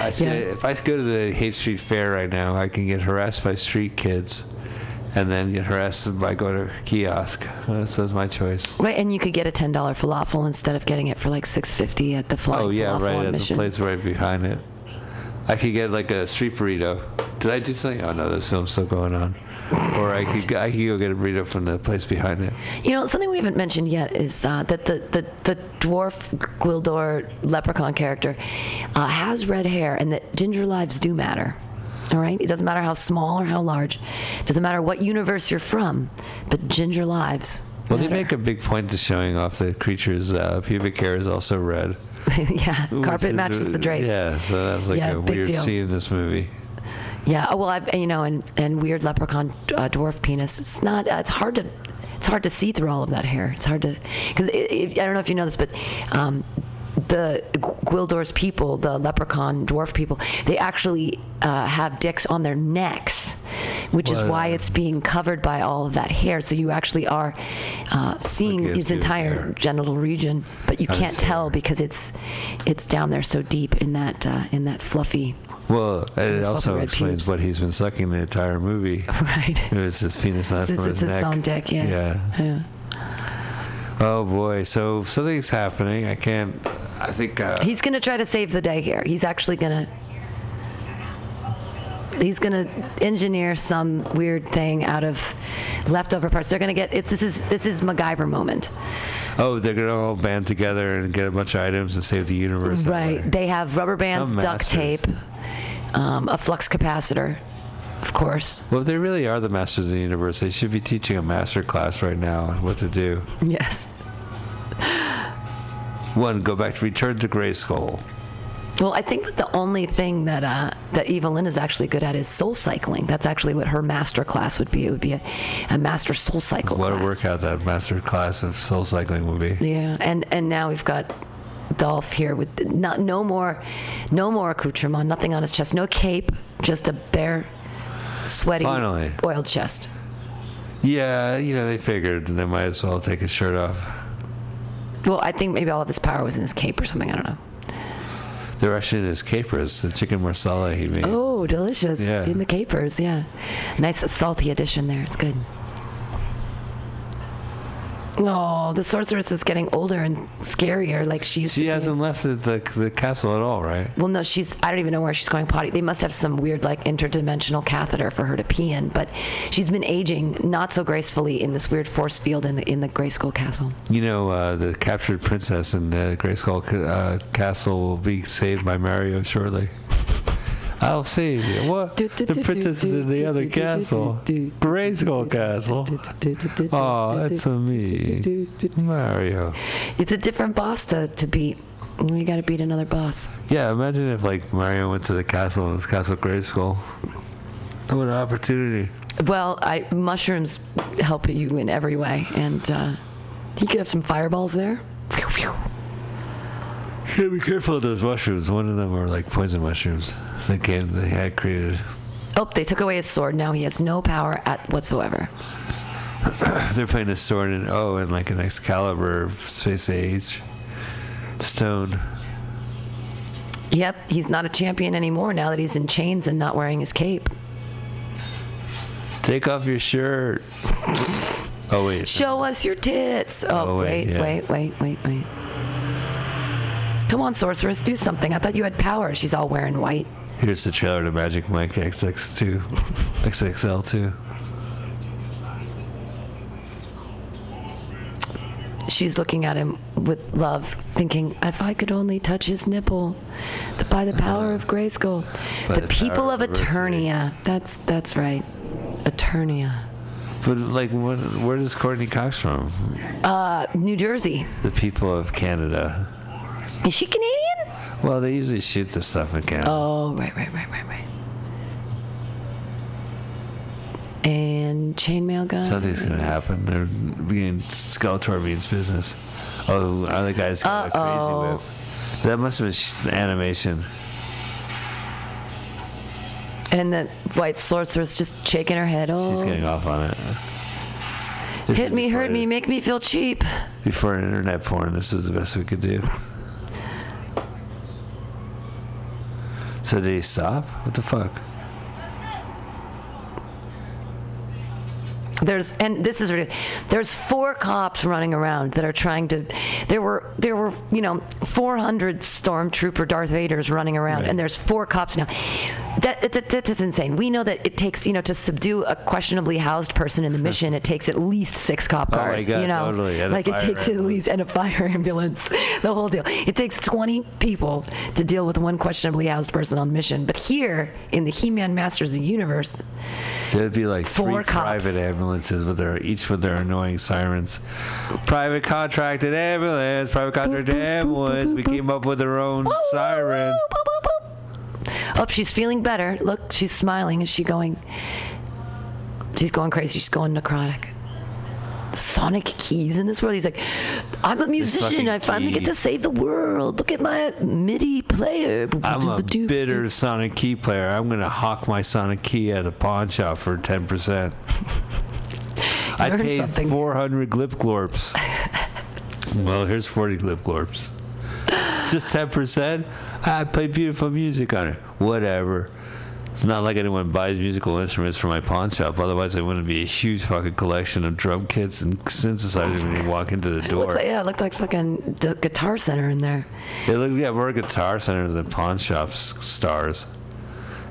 I say Yeah. if I go to the Haight Street Fair right now, I can get harassed by street kids, and then get harassed by going to a kiosk. Uh, so it's my choice. Right, and you could get a ten dollar falafel instead of getting it for like six fifty at the flying oh yeah, falafel right at the place right behind it. I could get like a street burrito. Did I do something? Oh no, this film's still going on. or I could I could go get a burrito from the place behind it. You know, something we haven't mentioned yet is uh, that the, the, the dwarf Gwildor leprechaun character uh, has red hair, and that ginger lives do matter. All right? It doesn't matter how small or how large, it doesn't matter what universe you're from, but ginger lives. Well, they make a big point to showing off the creature's uh, pubic hair is also red. yeah, carpet matches the drapes. Yeah, so that's like Yeah, a weird deal. scene in this movie. Yeah, oh, well, I've, you know, and, and weird leprechaun uh, dwarf penis. It's not. Uh, it's hard to. It's hard to see through all of that hair. It's hard to because I don't know if you know this, but um, the Gwildor's people, the leprechaun dwarf people, they actually uh, have dicks on their necks, which is why it's being covered by all of that hair. So you actually are uh, seeing his his entire hair. genital region, but you can't tell because it's it's down there so deep in that uh, in that fluffy. Well, it also explains what he's been sucking the entire movie. Right. It was his penis, It's, from it's his its neck. own dick, yeah. Yeah. Yeah. Oh boy. So something's happening. I can't. I think. Uh, He's gonna try to save the day here. He's actually gonna. He's gonna engineer some weird thing out of leftover parts. They're gonna get it's this is this is MacGyver moment, oh, they're gonna all band together and get a bunch of items and save the universe. right? They have rubber bands, Some duct masters. tape, um, a flux capacitor, of course. Well, if they really are the masters of the universe, they should be teaching a master class right now on what to do. Yes. One, go back to Return to Grayskull. Well, I think that the only thing that uh, that Evil-Lyn is actually good at is soul cycling. That's actually what her master class would be. It would be a, a master soul cycle What a workout that master class of soul cycling would be. Yeah, and and now we've got Dolph here with not no more, no more accoutrement, nothing on his chest, no cape, just a bare, sweaty, Finally. oiled chest. Yeah, you know, they figured they might as well take his shirt off. Well, I think maybe all of his power was in his cape or something. I don't know. They're actually in his capers, the chicken marsala he made. Oh, delicious! Yeah. In the capers, yeah. Nice salty addition there. It's good. Oh, the sorceress is getting older and scarier, like she used She to. be. hasn't left the, the, the castle at all, right? Well, no, she's. I don't even know where she's going potty. They must have some weird, like, interdimensional catheter for her to pee in. But she's been aging not so gracefully in this weird force field in the in the Grayskull Castle. You know, uh, the captured princess in the Grayskull uh, Castle will be saved by Mario shortly. I'll save you. What? The princess is in the other castle. Grayskull Castle. Oh, that's a me. Mario. It's a different boss to, to beat. You got to beat another boss. Yeah, imagine if like Mario went to the castle and it was Castle Grayskull. What an opportunity. Well, I mushrooms help you in every way, and uh, you could have some fireballs there. Phew, phew. Yeah, be careful of those mushrooms. One of them are like poison mushrooms. They came, they had created. Oh, they took away his sword. Now he has no power at whatsoever. They're playing a sword in oh, and like an Excalibur of Space Age stone. Yep, he's not a champion anymore now that he's in chains and not wearing his cape. Take off your shirt. Oh wait. Show us your tits. Oh, Oh, wait, wait, yeah. wait, wait, wait, wait. Come on, sorceress, do something. I thought you had power. She's all wearing white. Here's the trailer to Magic Mike XX2, XXL2. She's looking at him with love, thinking, if I could only touch his nipple. The, by the power of Grayskull. The, the people of. Eternia. That's that's right. Eternia. But like, what, where does Courteney Cox from? Uh, New Jersey. The people of Canada. Is she Canadian? Well, they usually shoot this stuff in Canada. Oh, right, right, right, right, right. And chainmail gun. Something's gonna happen. They're being Skeletor means business. Oh, other guys got a crazy whip. That must have been sh- animation. And the white sorceress just shaking her head. Oh, She's getting off on it. This hit me, hurt me, make me feel cheap. Before internet porn, this was the best we could do. He stop? What the fuck? There's and this is. There's four cops running around that are trying to. There were there were you know 400 stormtrooper Darth Vaders running around, Right. and there's four cops now. That, that that's insane. We know that it takes you know to subdue a questionably housed person in the mission, it takes at least six cop Oh my cars. God, you know, totally. And like it takes at least and a fire ambulance, the whole deal. It takes 20 people to deal with one questionably housed person on mission. But here in the He-Man Masters of the Universe, There'd be like Four three cops. private ambulances ambulances with their each with their annoying sirens. Private contracted ambulance, private contracted ambulance. We came up with our own siren. Oh, she's feeling better. Look, she's smiling. Is she going? She's going crazy. She's going necrotic. Sonic keys in this world. He's like, I'm a musician. I finally get to save the world. Look at my MIDI player. I'm a bitter Sonic key player. I'm going to hawk my Sonic key at a pawn shop for 10%. I paid something. 400 glip well, here's 40 glip. Just 10%. I play beautiful music on it. Whatever. It's not like anyone buys musical instruments for my pawn shop. Otherwise, it wouldn't be a huge fucking collection of drum kits and synthesizers when you walk into the door. It looked like, yeah, it looked like fucking d- Guitar Center in there. It looked, yeah, more Guitar Centers than pawn shops stars.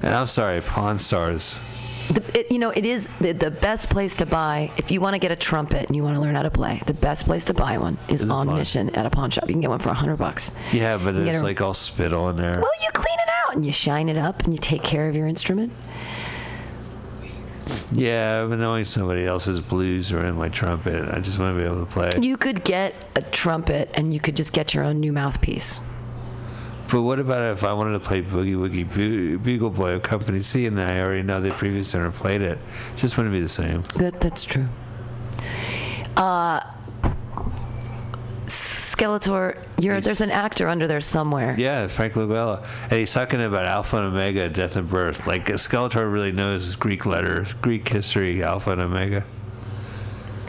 And I'm sorry, pawn stars the, it, you know, it is the, the best place to buy if you want to get a trumpet and you want to learn how to play. The best place to buy one is, Is on mission at a pawn shop. You can get one for a hundred bucks. Yeah, but it's a- like all spittle in there. Well, you clean it out and you shine it up and you take care of your instrument. Yeah, but knowing somebody else's blues are in my trumpet, I just want to be able to play. You could get a trumpet and you could just get your own new mouthpiece. But what about if I wanted to play Boogie Woogie Bu- Bugle Boy of Company C and I already know the previous owner played it? Just wouldn't be the same. That that's true. Uh, Skeletor, you're, there's an actor under there somewhere. Yeah, Frank Langella. And he's talking about Alpha and Omega, death and birth. Like Skeletor really knows Greek letters, Greek history, Alpha and Omega.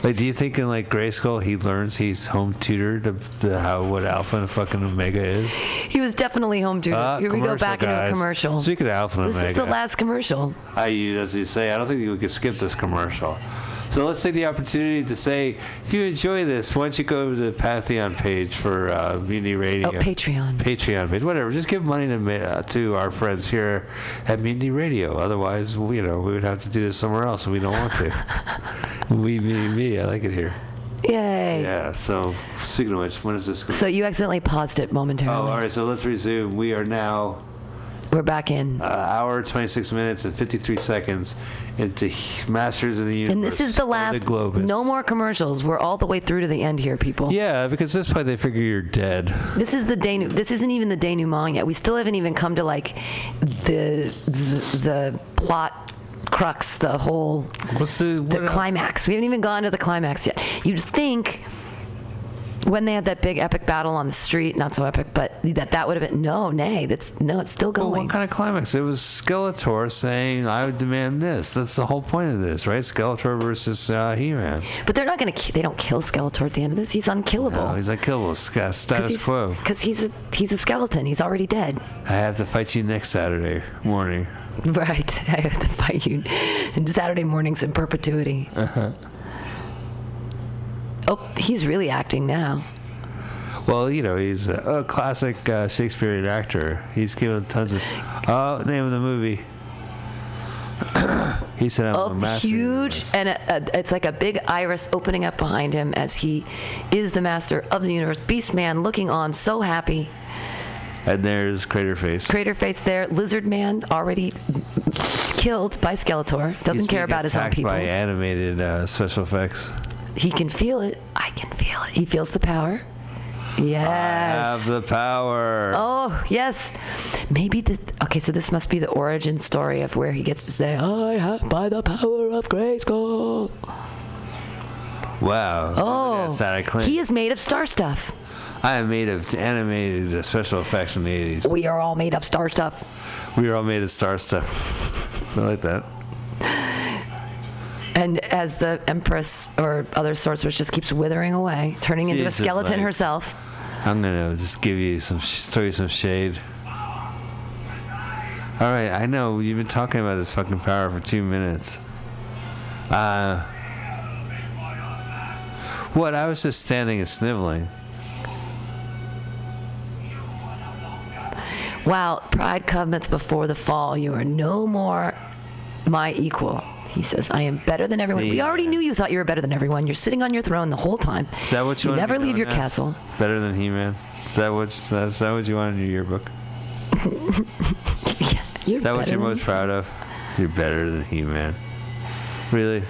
Like, do you think in like Grayskull he learns he's home tutored to, to how what Alpha and fucking Omega is? He was definitely home tutored. Ah, Here we go commercial, back into a commercial. Speaking of Alpha and this Omega, this is the last commercial. I, as you say, I don't think we could skip this commercial. So let's take the opportunity to say, if you enjoy this, why don't you go to the Pantheon page for uh, Mutiny Radio? Oh, Patreon. Patreon page, whatever. Just give money to uh, to our friends here at Mutiny Radio. Otherwise, we, you know, we would have to do this somewhere else, and we don't want to. we, me, me. I like it here. Yay. Yeah. So speaking of which, when is this? Going? So you accidentally paused it momentarily. Oh, momentarily. all right. So let's resume. We are now We're back in. uh, hour, 26 minutes, and 53 seconds into Masters of the Universe. and this is the last. Globus. no more commercials. We're all the way through to the end here, people. Yeah, because this point they figure you're dead. This is the day. This isn't even the denouement yet. We still haven't even come to like the the, the plot crux, the whole What's the the climax. We haven't even gone to the climax yet. You'd think when they had that big epic battle on the street, not so epic, but that that would have been no, nay. That's no, it's still Well, going. what kind of climax? It was Skeletor saying, "I would demand this." That's the whole point of this, right? Skeletor versus uh, He-Man. but they're not going to. They don't kill Skeletor at the end of this. He's unkillable. No, he's unkillable. killable. Sta- Status quo. Because he's a he's a skeleton. He's already dead. I have to fight you next Saturday morning. Right. I have to fight you in Saturday mornings in perpetuity. Uh-huh. Oh, he's really acting now. Well, you know, he's a, a classic uh, Shakespearean actor. He's given tons of. Oh, name of the movie. he said, "I'm a Oh, master." of huge, and a, a, it's like a big iris opening up behind him as he is the master of the universe. Beast Man looking on, so happy. And there's Crater Face. Crater face there. Lizard Man already killed by Skeletor. Doesn't He's care about his own people. by animated uh, special effects. He can feel it. I can feel it. He feels the power. Yes. I Have the power. Oh, yes. Maybe this. Okay, so this must be the origin story of where he gets to say, I have by the power of grace." Grayskull. Wow. Oh, That's that I claim. he is made of star stuff. I am made of animated uh, special effects from the 80s. We are all made of star stuff. We are all made of star stuff. I like that. And as the Empress or other sorceress just keeps withering away, turning into a skeleton like- herself. I'm gonna just give you some, throw you some shade. All right, I know you've been talking about this fucking power for two minutes. Uh, what? I was just standing and sniveling. While pride cometh before the fall, you are no more my equal. He says, I am better than everyone. We already knew you thought you were better than everyone. You're sitting on your throne the whole time. Is that what you, You never leave your as? castle. Better than He-Man. Is that what? Is that what you want in your yearbook? yeah, you're Is that what you're most proud of? You're better than He-Man. Really?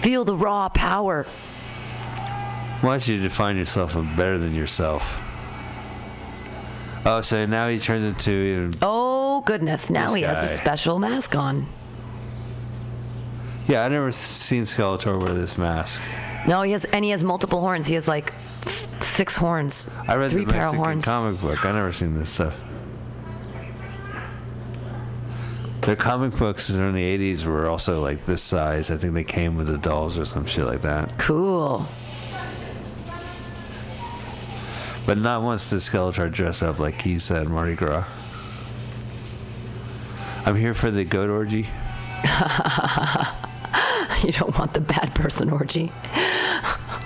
Feel the raw power. Why don't you define yourself as better than yourself? Oh, so now he turns into even. Oh, goodness. Now he has a special mask on. Yeah, I never seen Skeletor wear this mask. No, he has, and he has multiple horns. He has like six horns. I read three the pair of Mexican horns. comic book. I never seen this stuff. Their comic books in the '80s were also like this size. I think they came with the dolls or some shit like that. Cool. But not once did Skeletor dress up like he said Mardi Gras. I'm here for the goat orgy. You don't want the bad person orgy.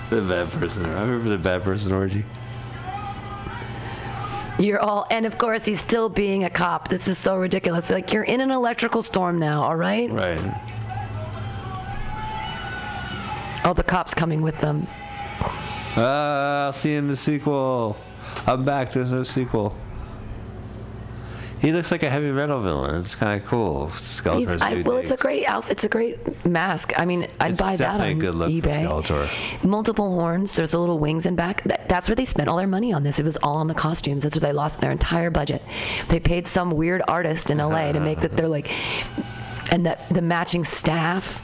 The bad person. Here for the bad person orgy. You're all, and of course, he's still being a cop. This is so ridiculous. Like, you're in an electrical storm now, all right? Right. Oh, the cop's coming with them. Uh, I'll see you in the sequel. I'm back. There's no sequel. He looks like a heavy metal villain. It's kind of cool. He's, Skeletor's I, well, it's a great outfit. It's a great mask. I mean, I'd It's buy that on a eBay. Multiple horns. There's the little wings in back. That, that's where they spent all their money on this. It was all on the costumes. That's where they lost their entire budget. They paid some weird artist in LA to make that. They're like, and the the matching staff,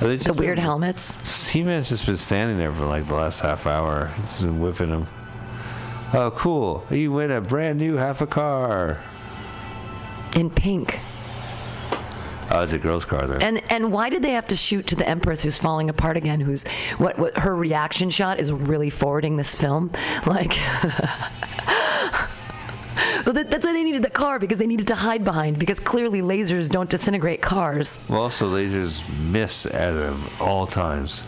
the weird been- helmets. He-Man's just been standing there for like the last half hour. It's been whipping him. Oh, cool. You win a brand new half a car. in pink. Oh, it's a girl's car there. And and why did they have to shoot to the Empress who's falling apart again? Who's what? What her reaction shot is really forwarding this film. Like, Well, that, that's why they needed the car because they needed to hide behind because clearly lasers don't disintegrate cars. Well, also lasers miss at all times.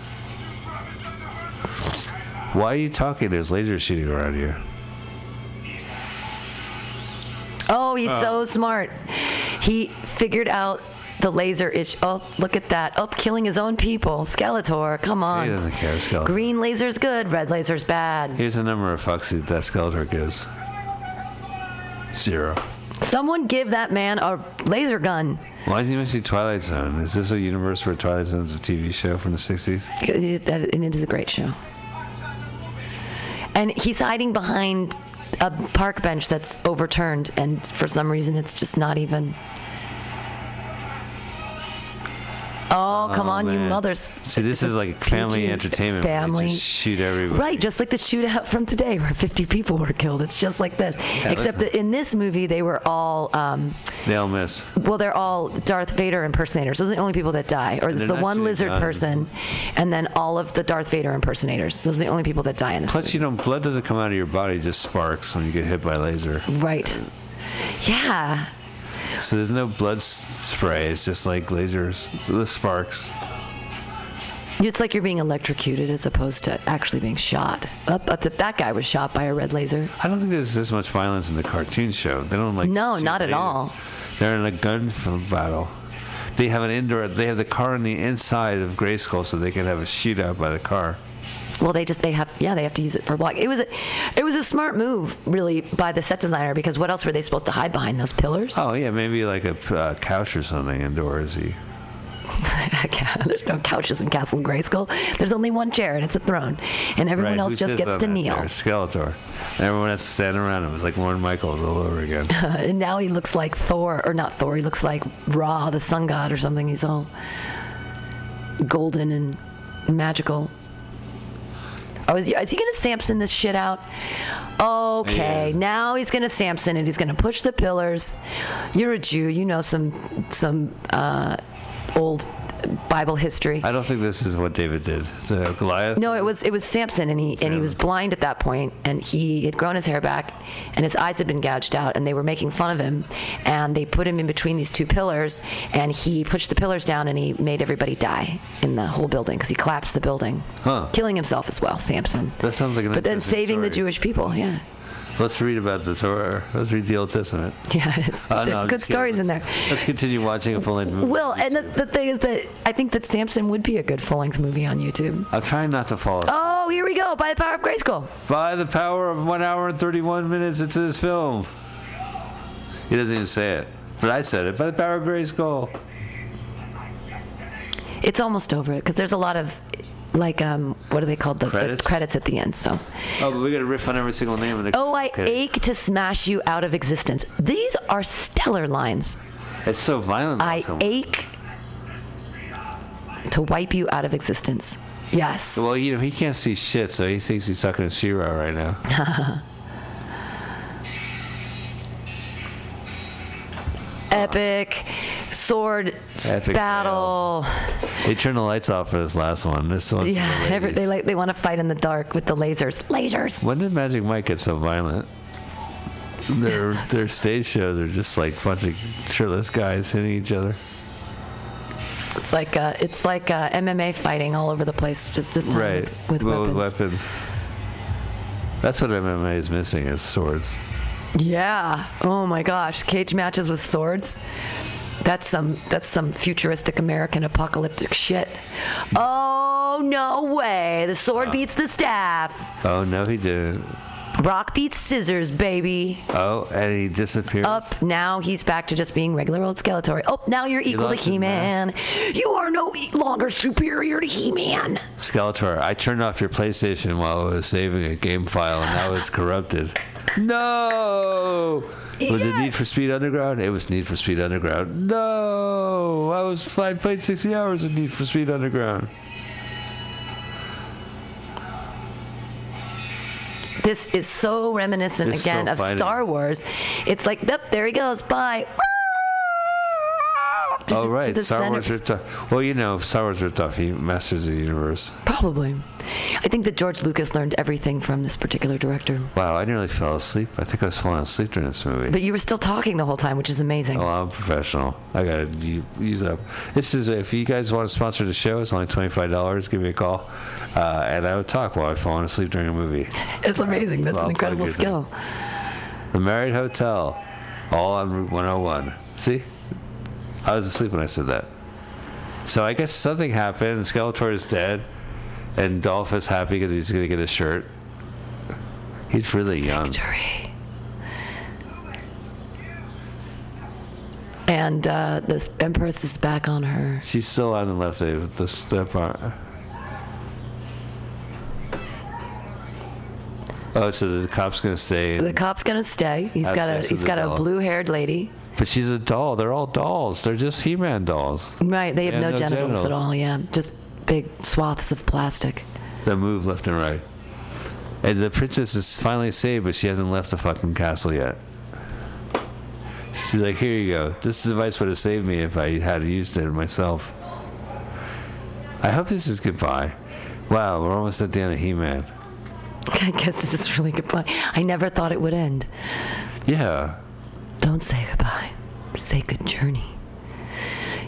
Why are you talking? There's lasers shooting around you. Oh, he's so oh. smart. He figured out the laser issue. Oh, look at that. Oh, killing his own people. Skeletor, come He on. doesn't care, Skeletor. Green laser's good, red laser's bad. Here's the number of fucks that Skeletor gives. Zero. Someone give that man a laser gun. Why is he missing Twilight Zone? Is this a universe where Twilight Zone is a TV show from the 60s? That, and it is a great show. And he's hiding behind a park bench that's overturned, and for some reason, it's just not even. Oh, come Oh, on, you man. mothers. See, this is a like family entertainment. Family. shoot everybody. Right, just like the shootout from today where 50 people were killed. It's just like this. Except listen. that in this movie, they were all, um, They all miss. well, they're all Darth Vader impersonators. Those are the only people that die. Or it's the one lizard person, and then all of the Darth Vader impersonators. Those are the only people that die in this Plus, you know, blood doesn't come out of your body; it just sparks when you get hit by laser. movie. Right. Yeah. So there's no blood spray. It's just like lasers, the sparks. It's like you're being electrocuted as opposed to actually being shot. Up, up that that guy was shot by a red laser. I don't think there's this much violence in the cartoon show. They don't like. No, not at laser. all. They're in a gun battle. They have an indoor. They have the car on the inside of Grayskull, so they can have a shootout by the car. Well, they just they have yeah they have to use it for block. It was a, it was a smart move really by the set designer because what else were they supposed to hide behind those pillars? Oh yeah, maybe like a uh, couch or something indoorsy. There's no couches in Castle Grayskull. There's only one chair and it's a throne, and everyone Right, else just gets to kneel. chair? Skeletor. Everyone has to stand around him. It was like Lorne Michaels all over again. and now he looks like Thor, or not Thor. He looks like Ra, the sun god, or something. He's all golden and magical. Oh, is he, is he gonna Samson this shit out? Okay, is. now he's gonna Samson it. He's gonna push the pillars. You're a Jew. You know some some uh, old Bible history. I don't think this is what David did. The Goliath. No, it was it was Samson, and he and he was blind at that point, and he had grown his hair back, and his eyes had been gouged out, and they were making fun of him, and they put him in between these two pillars, and he pushed the pillars down, and he made everybody die in the whole building because he collapsed the building, Huh. killing himself as well, Samson. That sounds like an But then saving the. Jewish people, yeah, Let's read about the Torah. Let's read the Old Testament. yeah, it's Oh, no, there are I'm good stories in there. Let's- continue watching a full length movie. Well, and the, the thing is that I think that Samson would be a good full length movie on YouTube. I'm trying not to fall asleep. Oh, here we go! By the power of Grayskull. By the power of one hour and 31 minutes into this film. He doesn't even say it. But I said it. By the power of Grayskull. It's almost over because there's a lot of like um what are they called the the Credits? credits at the end. So Oh, but we got to riff on every single name in the. oh, I ache to smash you out of existence. These are stellar lines. It's so violent. I also. ache to wipe you out of existence. Yes. Well, you know, he can't see shit, so he thinks he's talking to Shiro right now. Epic sword Epic battle. they turned the lights off for this last one. This one, Yeah, the every, they like they want to fight in the dark with the lasers. Lasers. When did Magic Mike get so violent? Their their stage shows are just like a bunch of shirtless guys hitting each other. It's like uh, it's like uh, MMA fighting all over the place. Just this time Right. with, with weapons. weapons. That's what MMA is missing is swords. Yeah. Oh my gosh, cage matches with swords. That's some that's some futuristic American apocalyptic shit. Oh no way. The sword beats the staff. Oh no, he didn't. Rock beats scissors, baby. Oh, and he disappears. Up now he's back to just being regular old Skeletor. Oh, now you're equal to He-Man. You are no longer superior to He-Man. Skeletor, I turned off your PlayStation while I was saving a game file, and now it's corrupted. No. Was it Need for Speed Underground? It was Need for Speed Underground. No, I was I played 60 hours of Need for Speed Underground. This is so reminiscent It's again so of. Star Wars. It's like, yep, there he goes. Bye. To, Oh to right, the Star. Wars ripped off. Well, you know, Star Wars ripped off he Masters of the Universe. Probably. I think that George Lucas learned everything from this particular director. Wow, I nearly fell asleep. I think I was falling asleep during this movie. But you were still talking the whole time, which is amazing. Oh, I'm professional. I gotta use up. This is if you guys want to sponsor the show, it's only twenty five dollars. Give me a call, uh, and I would talk while I'm falling asleep during a movie. It's amazing. That's Well, an incredible skill. The Marriott Hotel, all on Route 101. See, I was asleep when I said that. So I guess something happened. Skeletor is dead, and Dolph is happy because he's gonna get a shirt. He's really young. Victory. And uh, the Empress is back on her. She's still on the left side with the step on. Oh, so the cop's gonna stay. The cop's gonna stay. He's got a he's got a blue-haired lady. But she's a doll. They're all dolls. They're just He-Man dolls Right. They have no, no genitals, genitals. at all. Yeah, just big swaths of plastic. They move left and right. And the princess is finally saved, but she hasn't left the fucking castle yet. She's like, "Here you go. This device would have saved me if I had used it myself." I hope this is goodbye. Wow, we're almost at the end of He-Man. I guess this is really goodbye. I never thought it would end. Yeah. Don't say goodbye. Say good journey.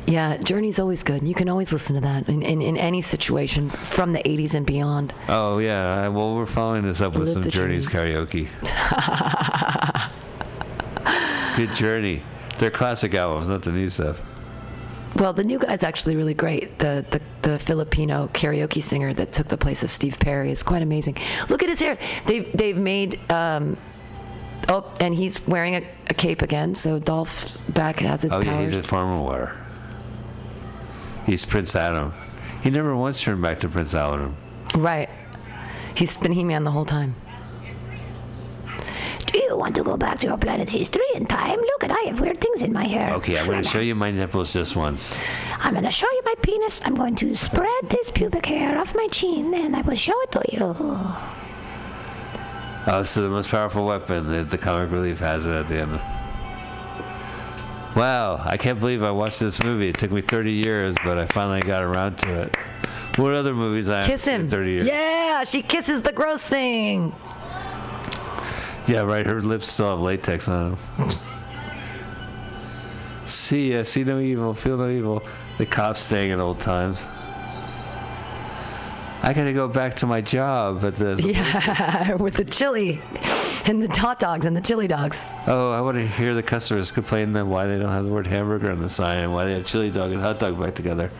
Yeah, Journey's always good. You can always listen to that in, in, in any situation from the 80s and beyond. Oh yeah. Well, we're following this up with Live some the Journeys karaoke. Good Journey. They're classic albums, not the new stuff. Well, the new guy's actually really great. The, the the Filipino karaoke singer that took the place of Steve Perry is quite amazing. Look at his hair. They've they've made. Um, oh, and he's wearing a cape again. So Dolph's back has his Oh yeah, he's a former wear. He's Prince Adam. He never once turned back to Prince Adam. right. He's been He-Man the whole time. Do you want to go back to your planet's history in time? Look at I have weird things in my hair. Okay, I'm going to show you my nipples just once. I'm gonna show you my penis. I'm going to spread this pubic hair off my chin and I will show it to you. Oh, so the most powerful weapon that the comic relief has it at the end. Wow, I can't believe I watched this movie. It took me 30 years, but I finally got around to it. What other movies I Kiss him. in 30 years? Yeah, she kisses the gross thing. Yeah, right. Her lips still have latex on them. see, uh, see no evil, feel no evil. The cops staying at old times. I gotta go back to my job at the. Yeah, with the chili and the hot dogs and the chili dogs. Oh, I want to hear the customers complain then why they don't have the word hamburger on the sign and why they have chili dog and hot dog back together.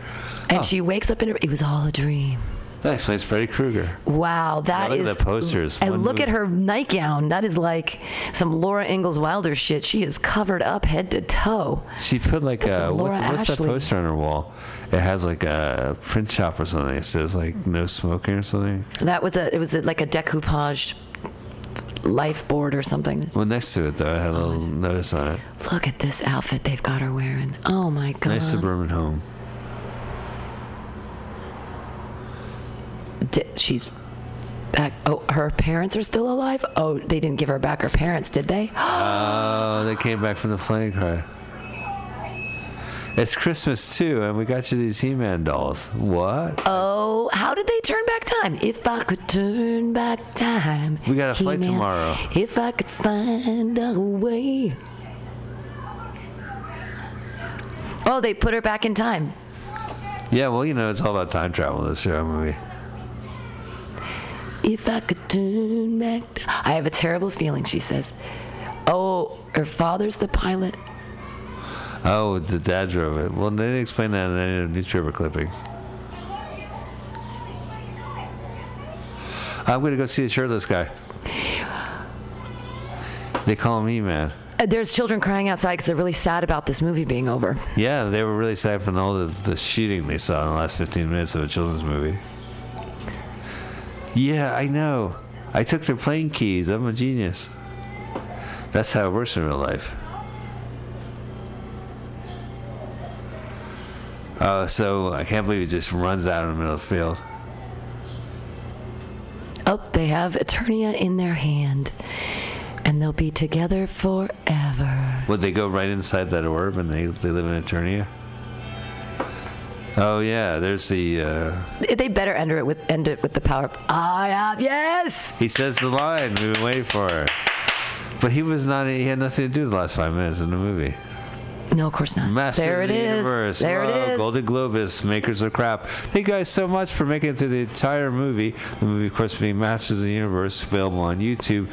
And Oh. she wakes up in her. It was all a dream. That explains Freddy Krueger. Wow, that is. look at the posters. And look move- at her nightgown. That is like some Laura Ingalls Wilder shit. She is covered up head to toe. She put like That's a what's, what's that poster on her wall? It has like a print shop or something. It says like no smoking or something. That was a. It was a, like a decoupaged life board or something. Well, next to it though, I had a little notice on it. Look at this outfit they've got her wearing. Oh my god. Nice suburban home. She's back. Oh, her parents are still alive. Oh, they didn't give her back her parents, did they? Oh, they came back from the flame cry. It's Christmas too, and we got you these He-Man dolls. What? Oh, how did they turn back time? If I could turn back time. We got a flight He-Man, tomorrow. If I could find a way. Oh, they put her back in time. Yeah, well, you know, it's all about time travel. This year movie. If I could turn back. I have a terrible feeling, she says. Oh, her father's the pilot. Oh, the dad drove it. Well, they didn't explain that in any of the newspaper clippings. I'm gonna go see a shirtless guy. They call me E-Man. Uh, There's children crying outside because they're really sad about this movie being over. Yeah, they were really sad from all the, the shooting they saw in the last 15 minutes of a children's movie. Yeah, I know. I took their plane keys. I'm a genius. That's how it works in real life. Uh, so I can't believe he just runs out in the middle of the field. Oh, they have Eternia in their hand. And they'll be together forever. Would they go right inside that orb and they, they live in Eternia? Oh yeah, there's the. Uh, They better end it with end it with the power. I have yes. he says the line we've been waiting for. But he was not. He had nothing to do the last five minutes in the movie. No, of course not. Master there of it the is. Universe. There Whoa, it is. Golan-Globus, makers of crap. Thank you guys so much for making it through the entire movie. The movie, of course, being Masters of the Universe, available on YouTube.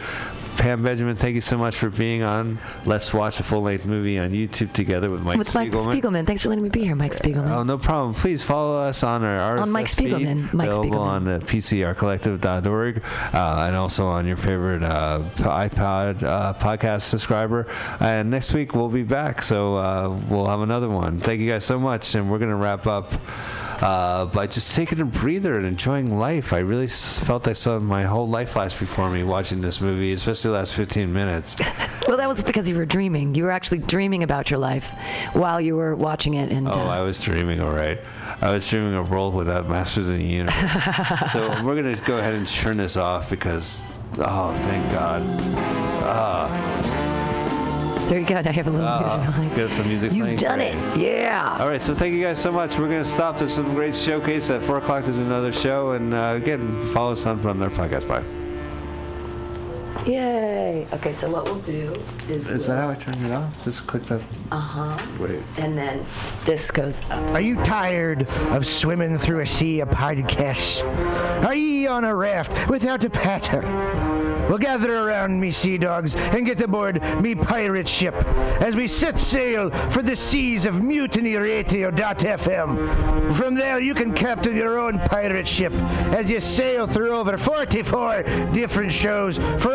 Pam Benjamin, thank you so much for being on. Let's watch a full-length movie on YouTube together with Mike with Mike Spiegelman. Spiegelman. Thanks for letting me be here, Mike Spiegelman. Oh, no problem. Please follow us on our RSS On Mike feed, Spiegelman. Mike available Spiegelman. on the PCRcollective.org, uh, and also on your favorite uh, iPod uh, podcast subscriber. And next week we'll be back, so uh, we'll have another one. Thank you guys so much, and we're gonna wrap up. Uh, by just taking a breather and enjoying life. I really felt I saw my whole life flash before me watching this movie, especially the last 15 minutes. Well, that was because you were dreaming. You were actually dreaming about your life while you were watching it. And Oh, uh, I was dreaming, all right. I was dreaming a world without Masters of the Universe. so we're going to go ahead and turn this off because, oh, thank God. There you go. Now you have a little Uh, music behind. Got some music playing. You've done Great. it. Yeah. All right, so thank you guys so much. We're going to stop. There's some great showcase at 4 o'clock. There's another show. And uh, again, follow us on from their podcast. Bye. Yay. Okay, so what we'll do is. Is that how I turn it off? Just click that. Uh huh. Wait. And then this goes up. Are you tired of swimming through a sea of podcasts? Are ye on a raft without a paddle? Well, gather around me, sea dogs, and get aboard me pirate ship as we set sail for the seas of mutinyradio.fm. From there, you can captain your own pirate ship as you sail through over 44 different shows for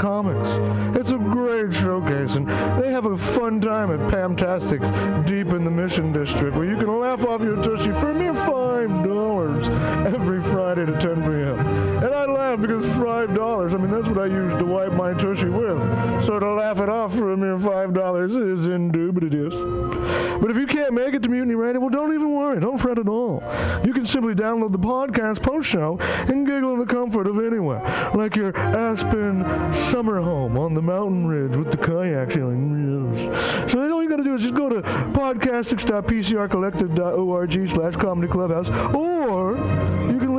comics. It's a great showcase, and they have a fun time at Pamtastics deep in the Mission District where you can laugh off your tushy for a mere $5 every Friday to 10 p.m. And I laugh because $5, I mean, that's what I use to wipe my tushy with. So to laugh it off for a mere $5 is indubitious. But if you can't make it to Mutiny Radio, well, don't even worry. Don't fret at all. You can simply download the podcast post-show and giggle in the comfort of anywhere, like your Aspen summer home on the mountain ridge with the kayak feeling. Yes. So all you got to do is just go to podcastics.pcrcollective.org slash comedy clubhouse, or you can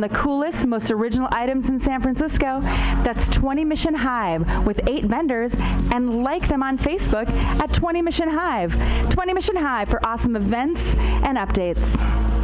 the coolest, most original items in San Francisco. That's 20 Mission Hive with eight vendors and like them on Facebook at 20 Mission Hive. 20 Mission Hive for awesome events and updates.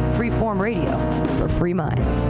Freeform radio for free minds.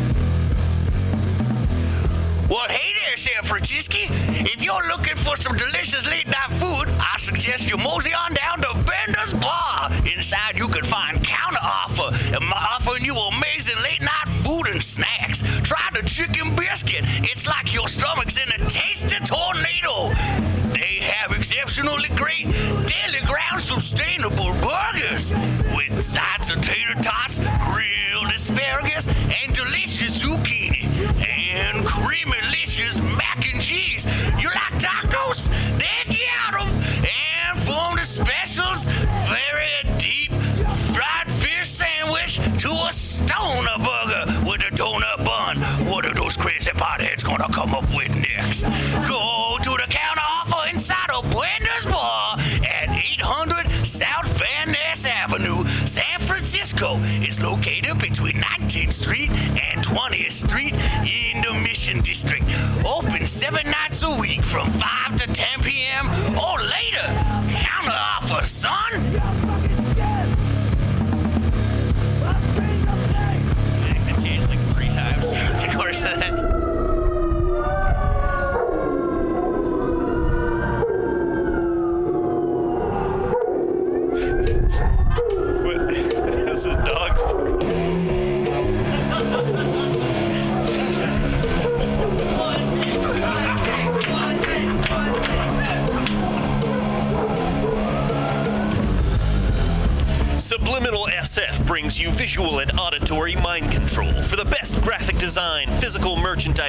Well, hey there, San Francisco. If you're looking for some delicious late night food, I suggest you mosey on down to Bender's Bar. Inside, you can find counter offer, offering you amazing late night food and snacks. Try the chicken biscuit. It's like your stomach's in a tasty tornado.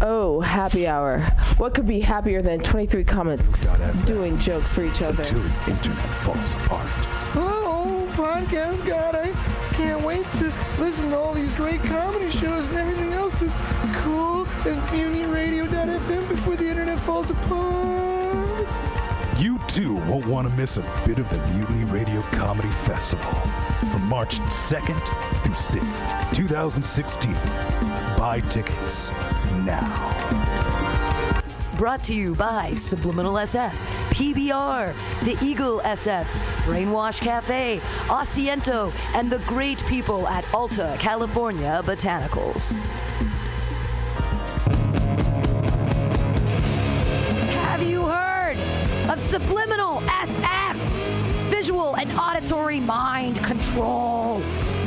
Oh, happy hour. What could be happier than 23 comics doing jokes for each other? Until the internet falls apart. Oh, podcast god, I can't wait to listen to all these great comedy shows and everything else that's cool at MutinyRadio.fm before the internet falls apart. You too won't want to miss a bit of the Mutiny Radio Comedy Festival from March 2nd through 6th, 2016. Buy tickets now. Brought to you by Subliminal SF, PBR, The Eagle SF, Brainwash Cafe, Asiento, and the great people at Alta California Botanicals. Have you heard of Subliminal SF? Visual and auditory mind control.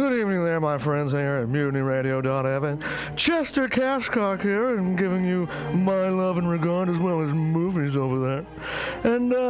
Good evening there, my friends here at MutinyRadio.fm. Chester Cashcock here, and giving you my love and regard as well as movies over there. And uh,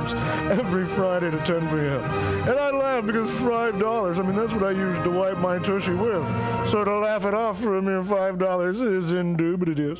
dollars every Friday to 10 p.m. And I laugh because five dollars. I mean, that's what I use to wipe my tushy with. So to laugh it off for a mere five dollars is indubitious.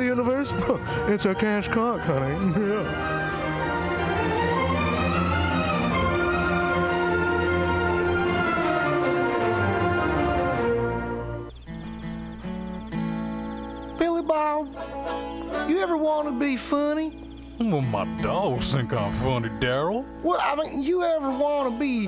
universe? it's a cash cock, honey. Yeah. Billy Bob, you ever want to be funny? Well, my dogs think I'm funny, Daryl. Well, I mean, you ever want to be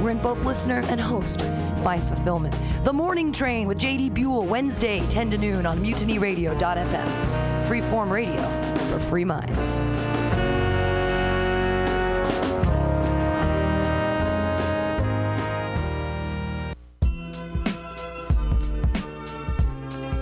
wherein both listener and host find fulfillment. The Morning Train with J.D. Buell, Wednesday, 10 to noon on mutinyradio.fm. Freeform radio for free minds.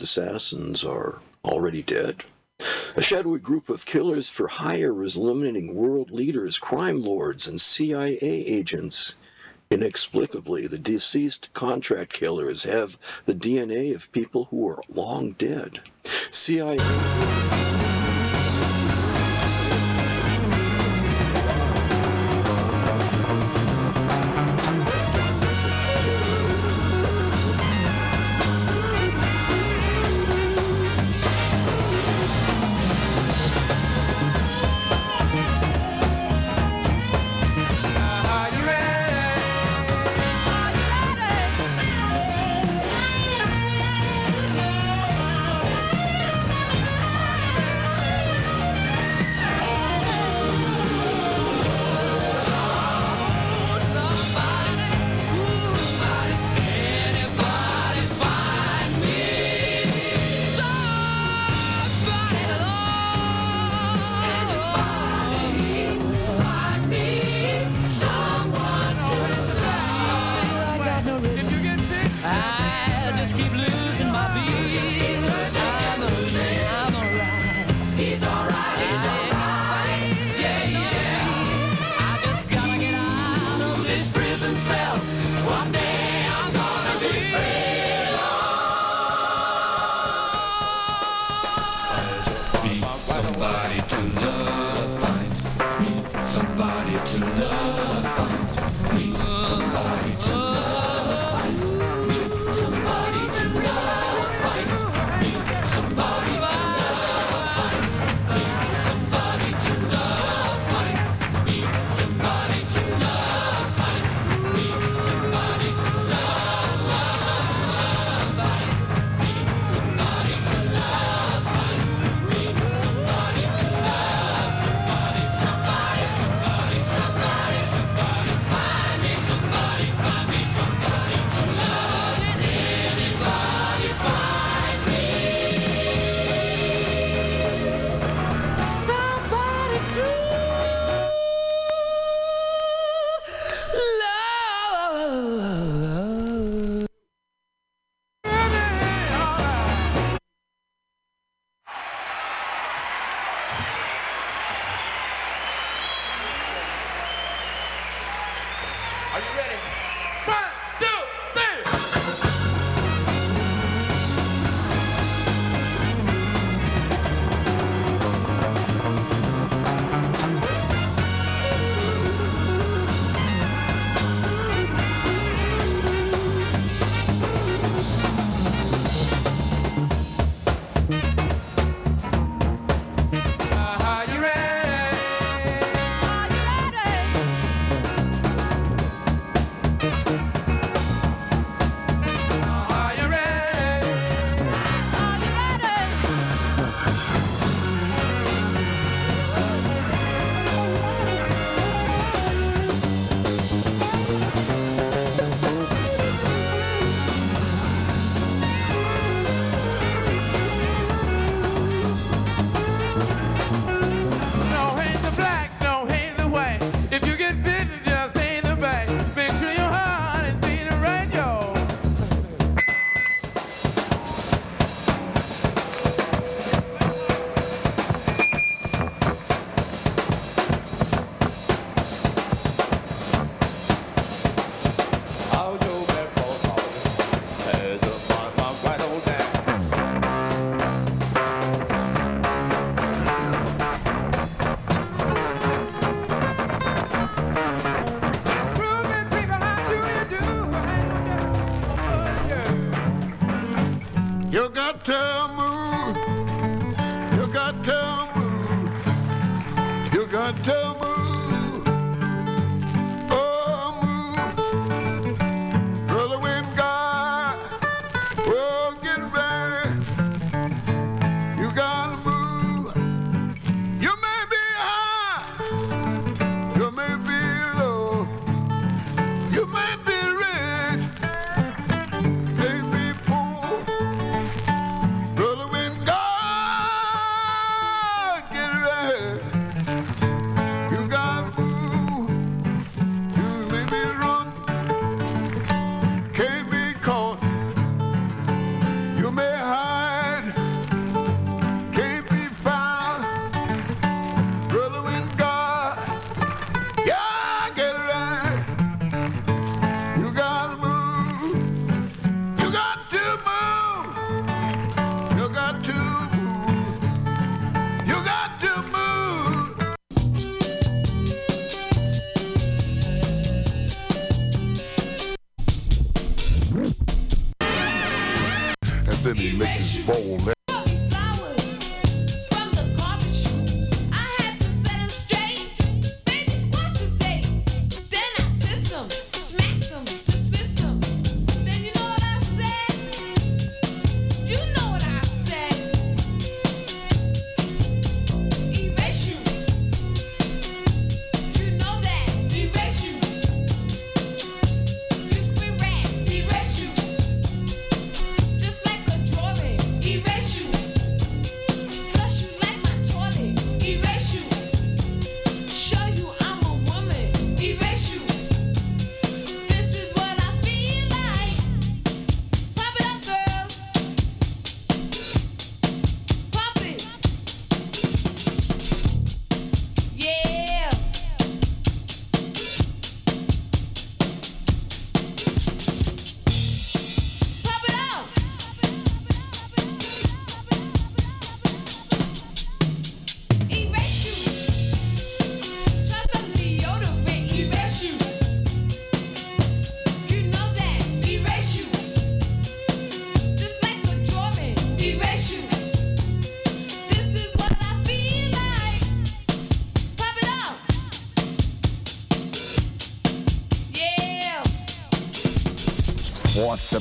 Assassins are already dead. A shadowy group of killers for hire is eliminating world leaders, crime lords, and CIA agents. Inexplicably, the deceased contract killers have the DNA of people who are long dead. CIA. Are you ready?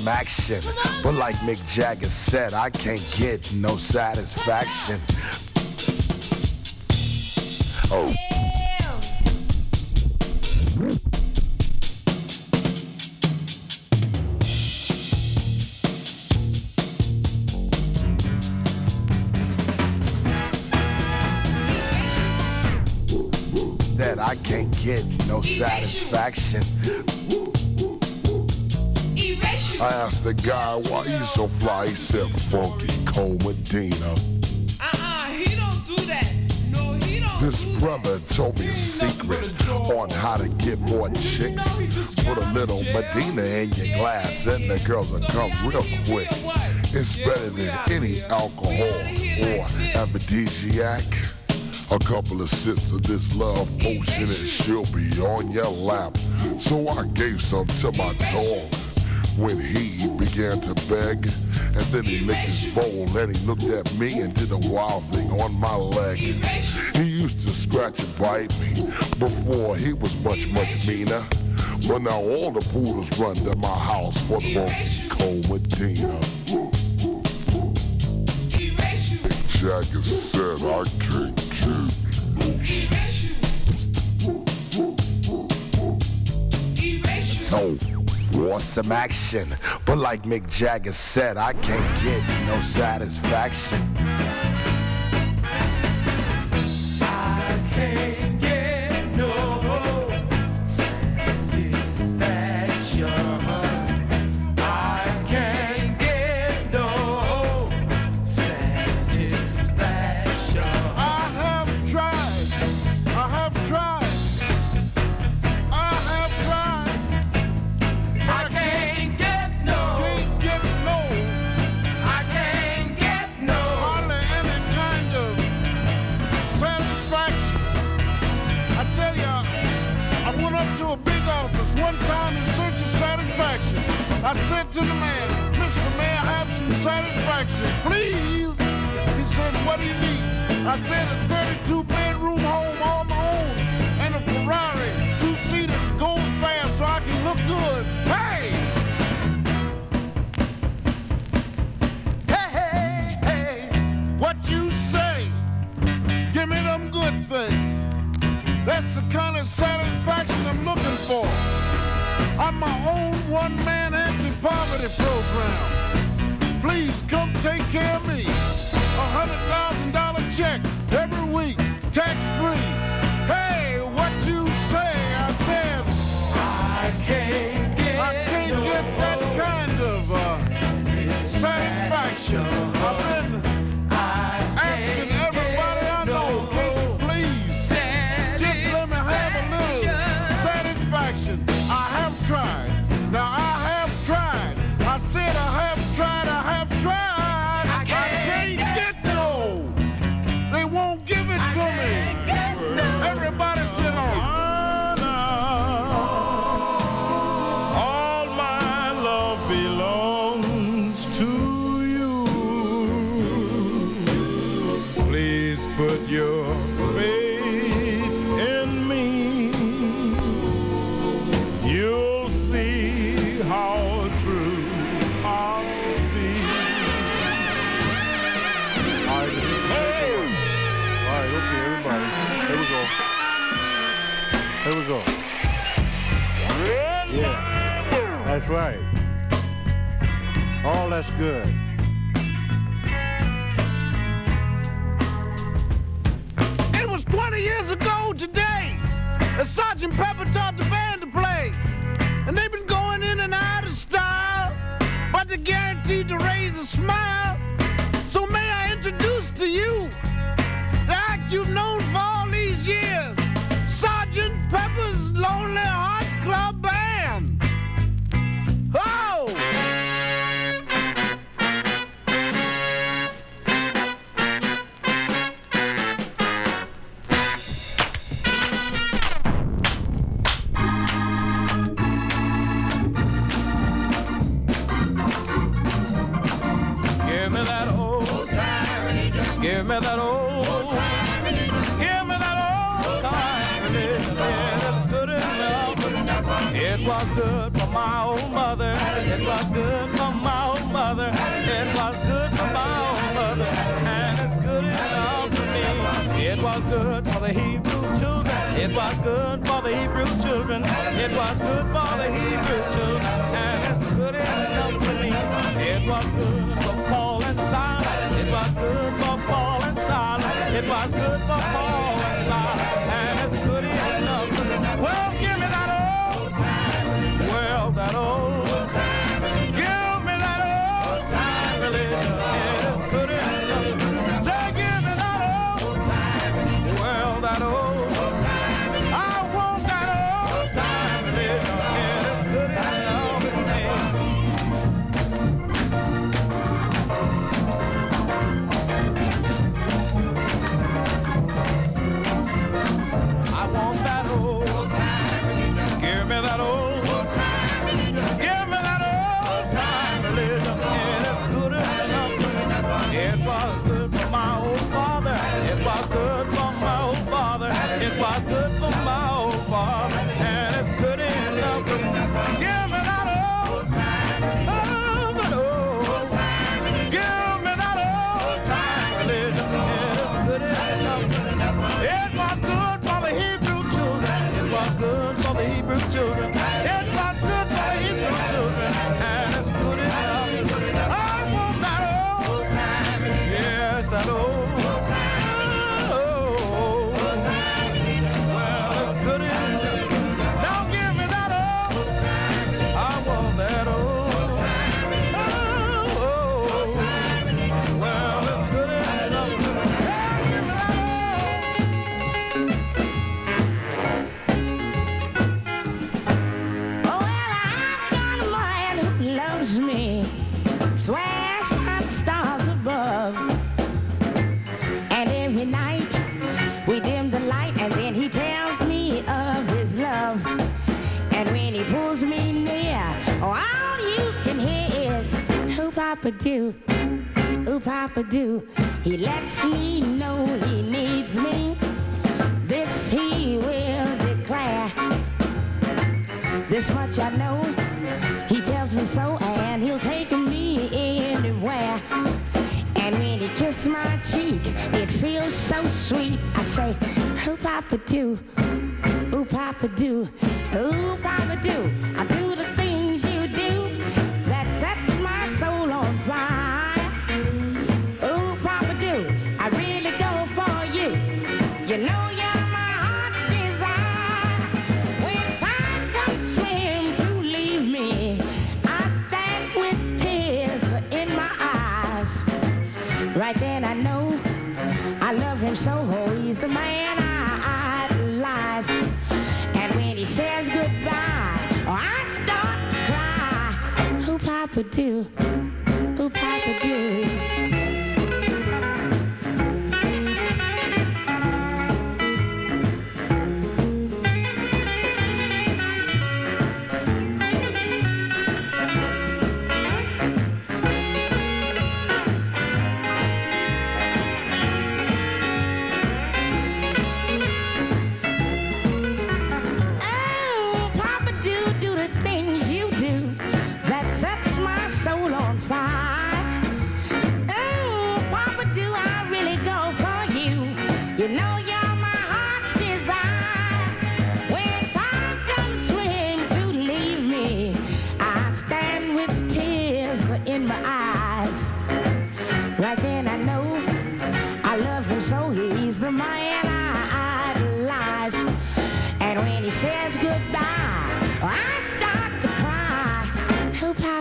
Action. But like Mick Jagger said, I can't get no satisfaction. Oh. That I can't get no satisfaction. Asked the guy why he's so fly. He said, Funky Cold Medina. Uh-uh, he don't do that. No, he don't. This brother told me a secret on how to get more chicks. Put a little Medina in your glass and the girls will come real quick. It's better than any alcohol or aphrodisiac. A couple of sips of this love potion and she'll be on your lap. So I gave some to my dog when he began to beg. And then he licked his bowl and he looked at me and did a wild thing on my leg. He used to scratch and bite me before he was much, much meaner. But now all the poodles run to my house for the funky cold Medina. Jagger said I can't get. So, want some action. But like Mick Jagger said, I can't get no satisfaction. I can't That's right. All that's good. It was 20 years ago today that Sergeant Pepper taught the band to play. And they've been going in and out of style, but they're guaranteed to raise a smile. So may I introduce to you the act you've known Papa do? Ooh, Papa do. He lets me know he needs me. This he will declare. This much I know. still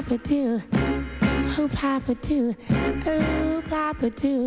Papa do? Oh, Papa do? Who Papa do?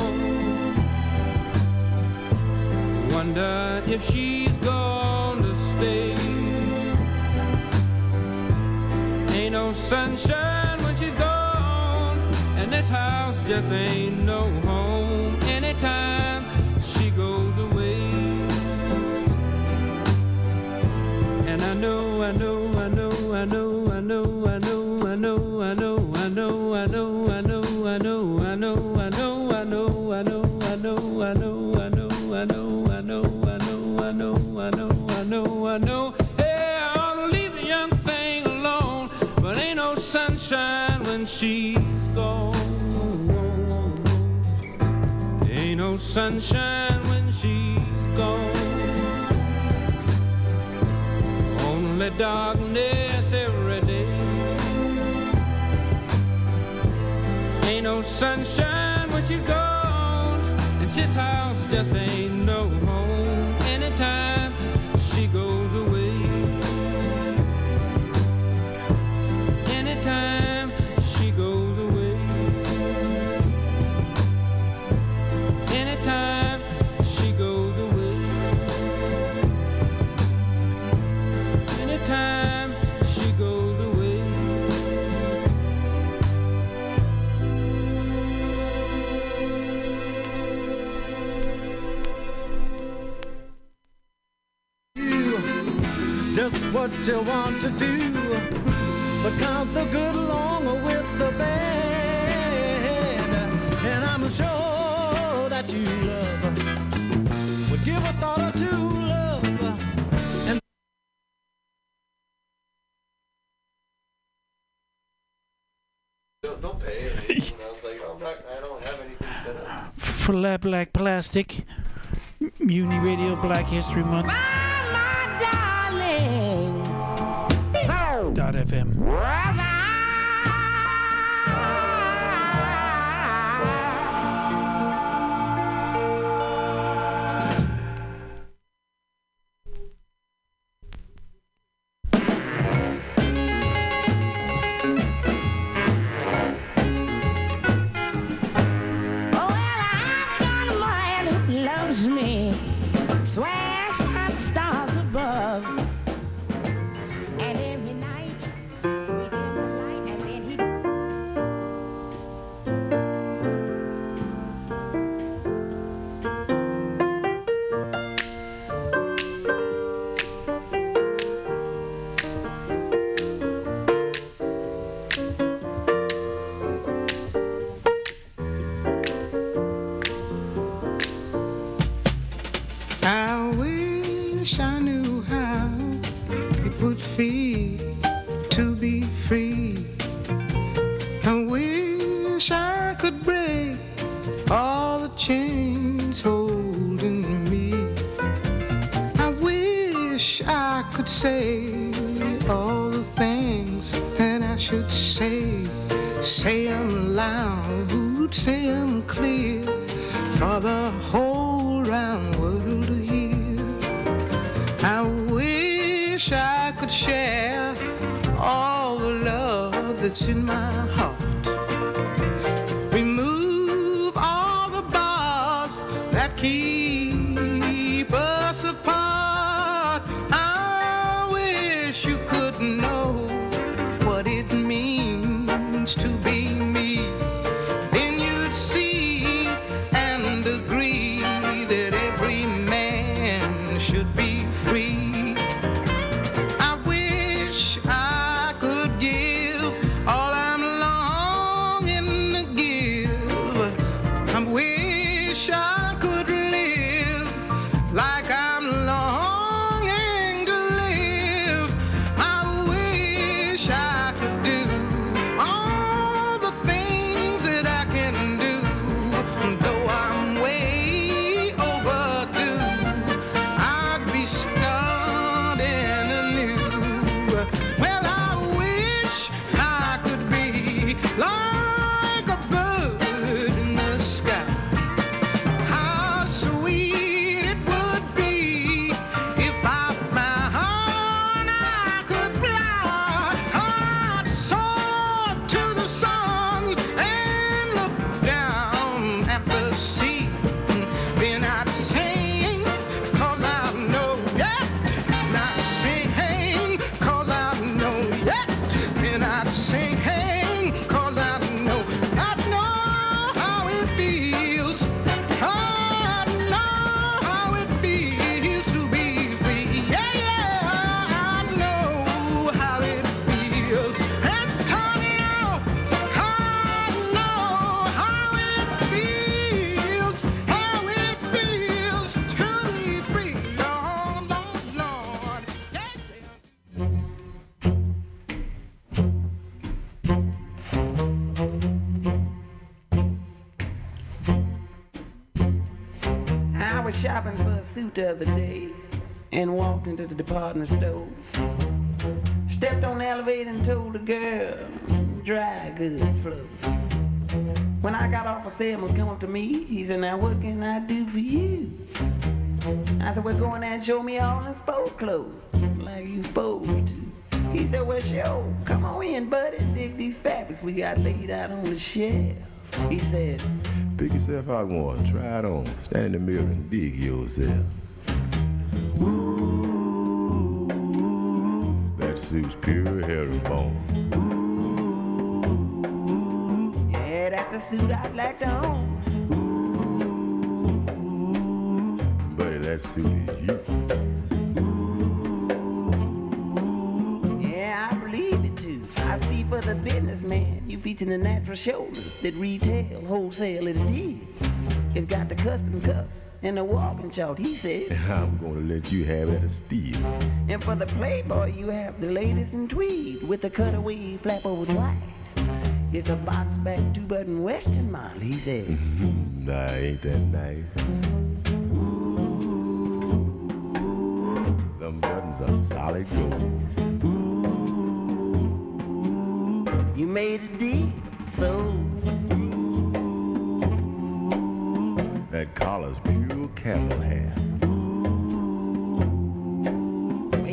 wonder if she's gonna stay. Ain't no sunshine when she's gone, and this house just ain't no home anytime. sunshine when she's gone. Only darkness every day. Ain't no sunshine when she's gone. And this house just to do, but count the good along with the bad. And I'm sure that you love would give a thought or two, love. And don't, pay. And I don't have anything set up. For Black Plastic, Mutiny Radio Black History Month. My, my darling. Boulevard the other day and walked into the department store. Stepped on the elevator and told the girl, dry goods flow. When I got off, a salesman come up to me. He said, now what can I do for you? I said, well, go in there and show me all in sport clothes, like you supposed to. He said, well, sure, come on in, buddy, dig these fabrics we got laid out on the shelf. He said, Pick yourself out one, try it on, stand in the mirror and dig yourself. Ooh, suit's pure herringbone. yeah, that's a suit I'd like to own. Buddy, that suit is you. Yeah, I believe it too. I see for the businessman, you featuring the natural shoulders that retail, wholesale it is. It's got the custom cuffs and the walking short, he said. I'm gonna let you have that steal. And for the playboy, you have the latest in tweed with the cutaway flap over twice. It's a box back two button western model, he said. Mm-hmm. nah, ain't that nice? Them buttons are solid gold. You made a deal, so That collar's pure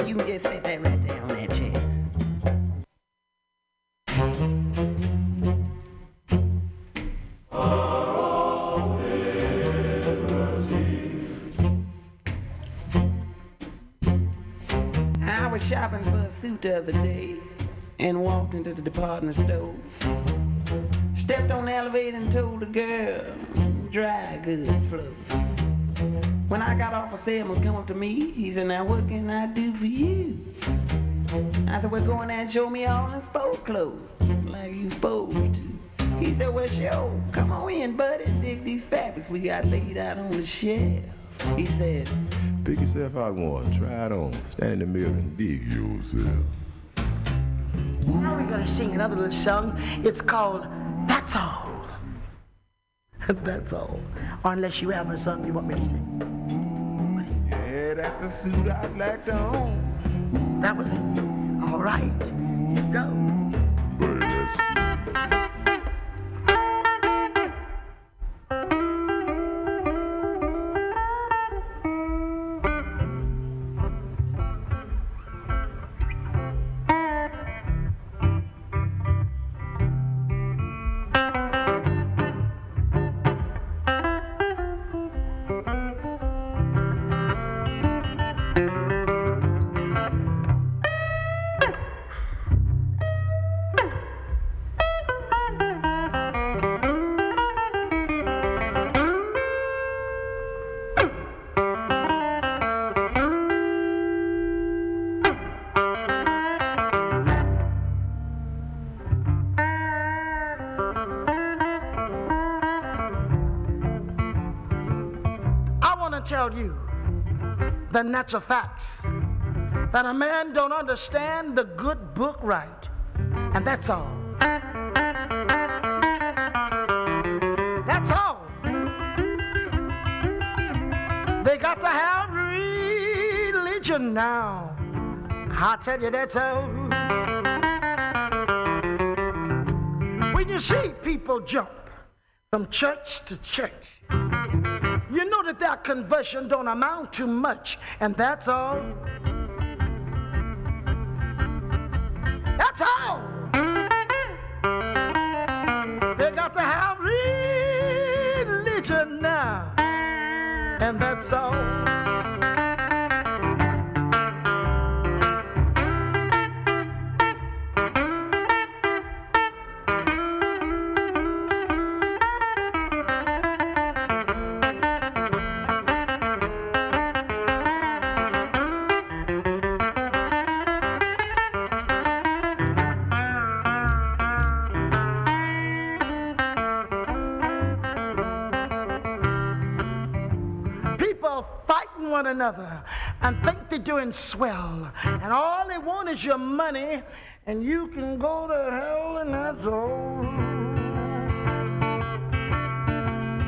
you just sit right there on that chair. I was shopping for a suit the other day and walked into the department store. Stepped on the elevator and told the girl, dry goods flow. When I got off, a salesman come up to me. He said, now what can I do for you? I said, well, go in there and show me all in sport clothes, like you supposed to. He said, well, sure, come on in, buddy, dig these fabrics we got laid out on the shelf. He said, Pick yourself out one, try it on, stand in the mirror and dig yourself. Now we're going to sing another little song. It's called That's All. That's all. Unless you have something you want me to sing. Yeah, that's a suit I'd like to own. That was it. All right. Here you go. Buddy, the natural facts that a man don't understand the good book right. And that's all. That's all. They got to have religion now. I tell you, that's all. When you see people jump from church to church, you know that their conversion don't amount to much, and that's all. That's all. They got to have religion now, and that's all. you're doing swell, and all they want is your money, and you can go to hell, and that's all.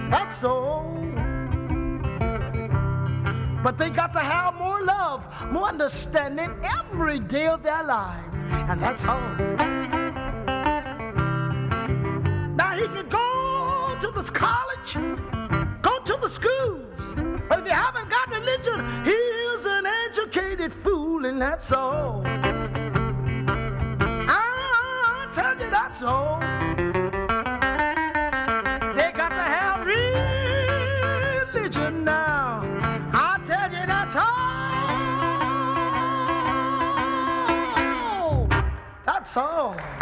That's all. But they got to have more love, more understanding every day of their lives, and that's all. Now he can go to this college, go to the schools, but if you haven't got religion, he that's all. I tell you, that's all. They got to have religion now. I tell you, that's all. That's all.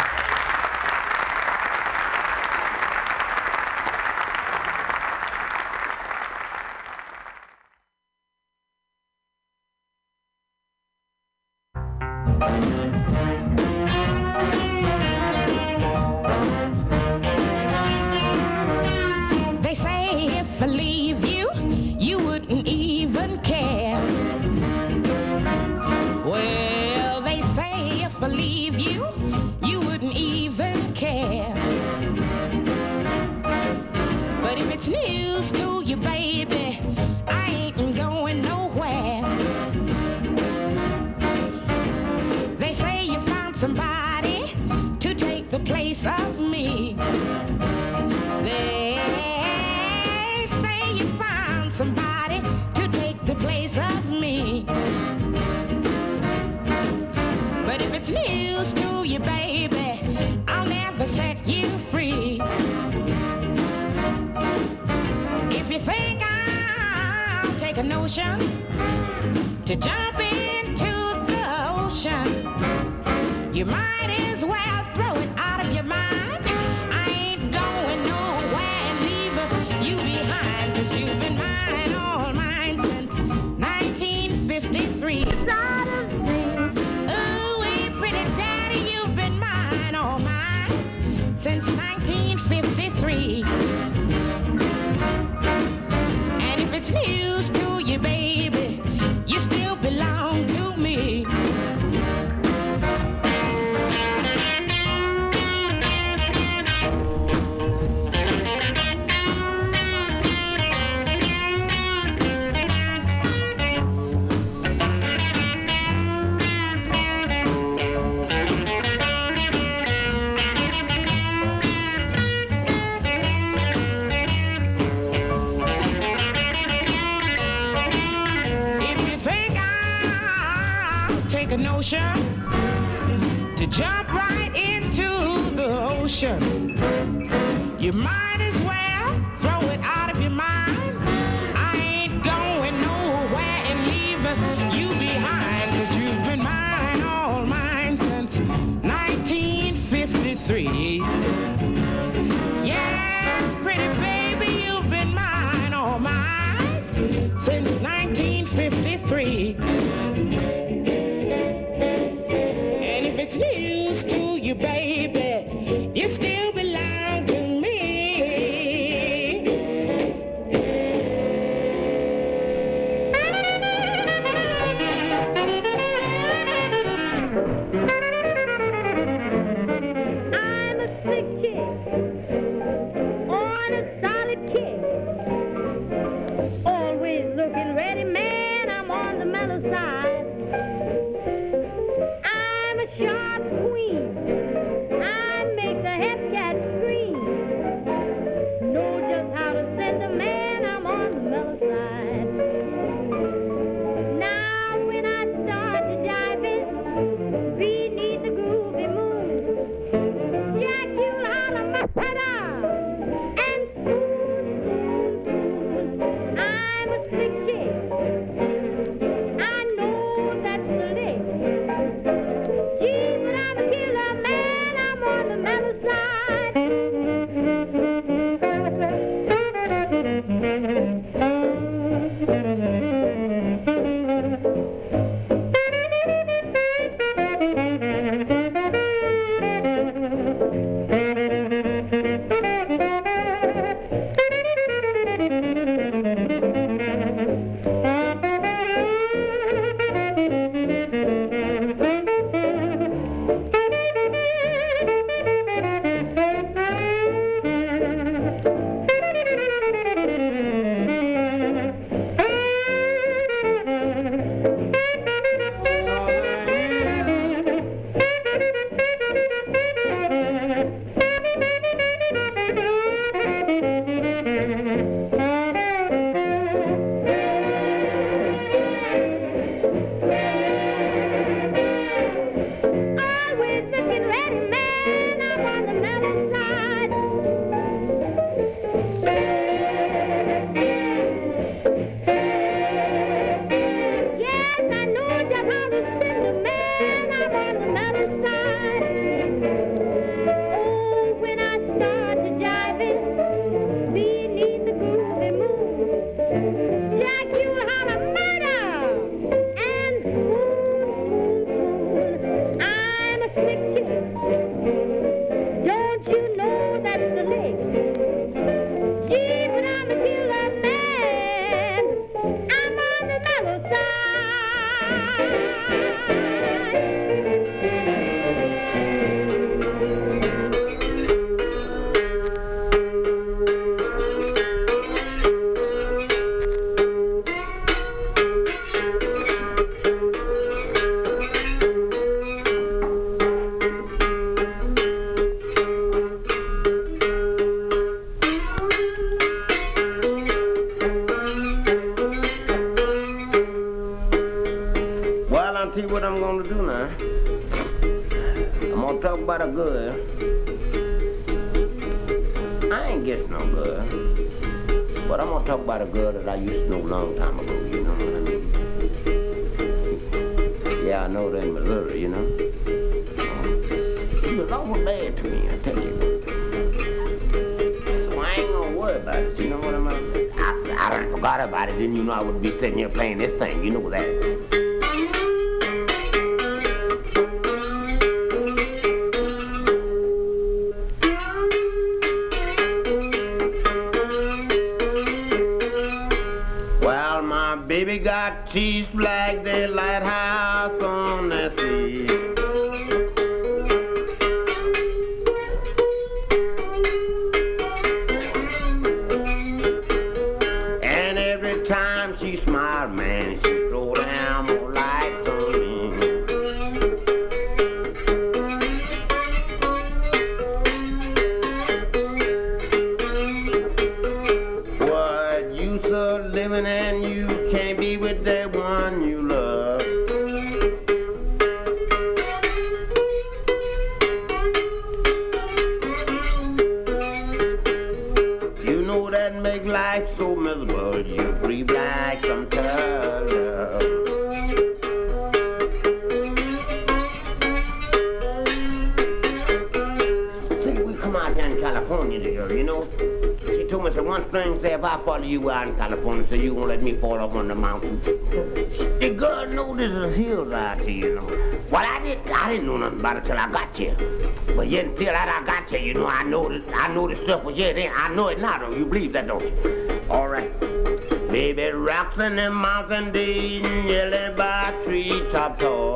motion to jump right into the ocean. You might. About a girl, I ain't get no girl. But I'm gonna talk about a girl that I used to know a long time ago, you know what I mean? Yeah, I know her in Missouri, you know. She was awful bad to me, I tell you. So I ain't gonna worry about it, you know what I mean? I, I done forgot about it, didn't you know I would be sitting here playing this thing, you know that. About it till I got here. But yet until that I got here, you know, I know I know the stuff was here then. I know it now, though. You believe that, don't you? All right. Baby, rocks in the mountain deep, yellow by tree top tall.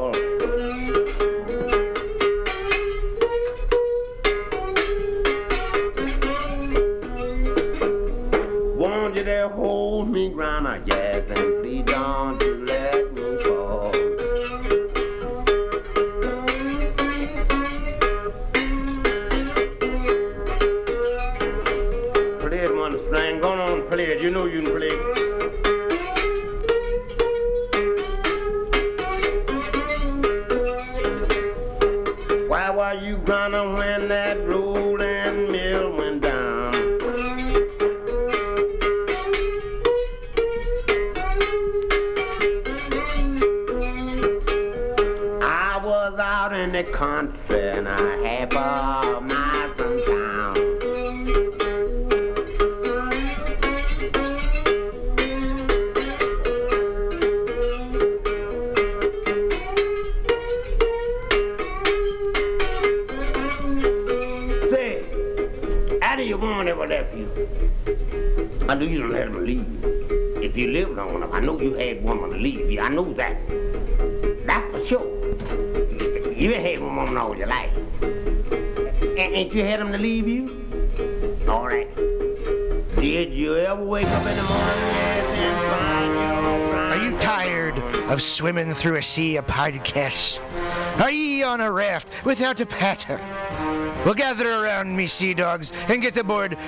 Through a sea of podcasts? Are ye on a raft without a paddle? Well, gather around me, sea dogs, and get aboard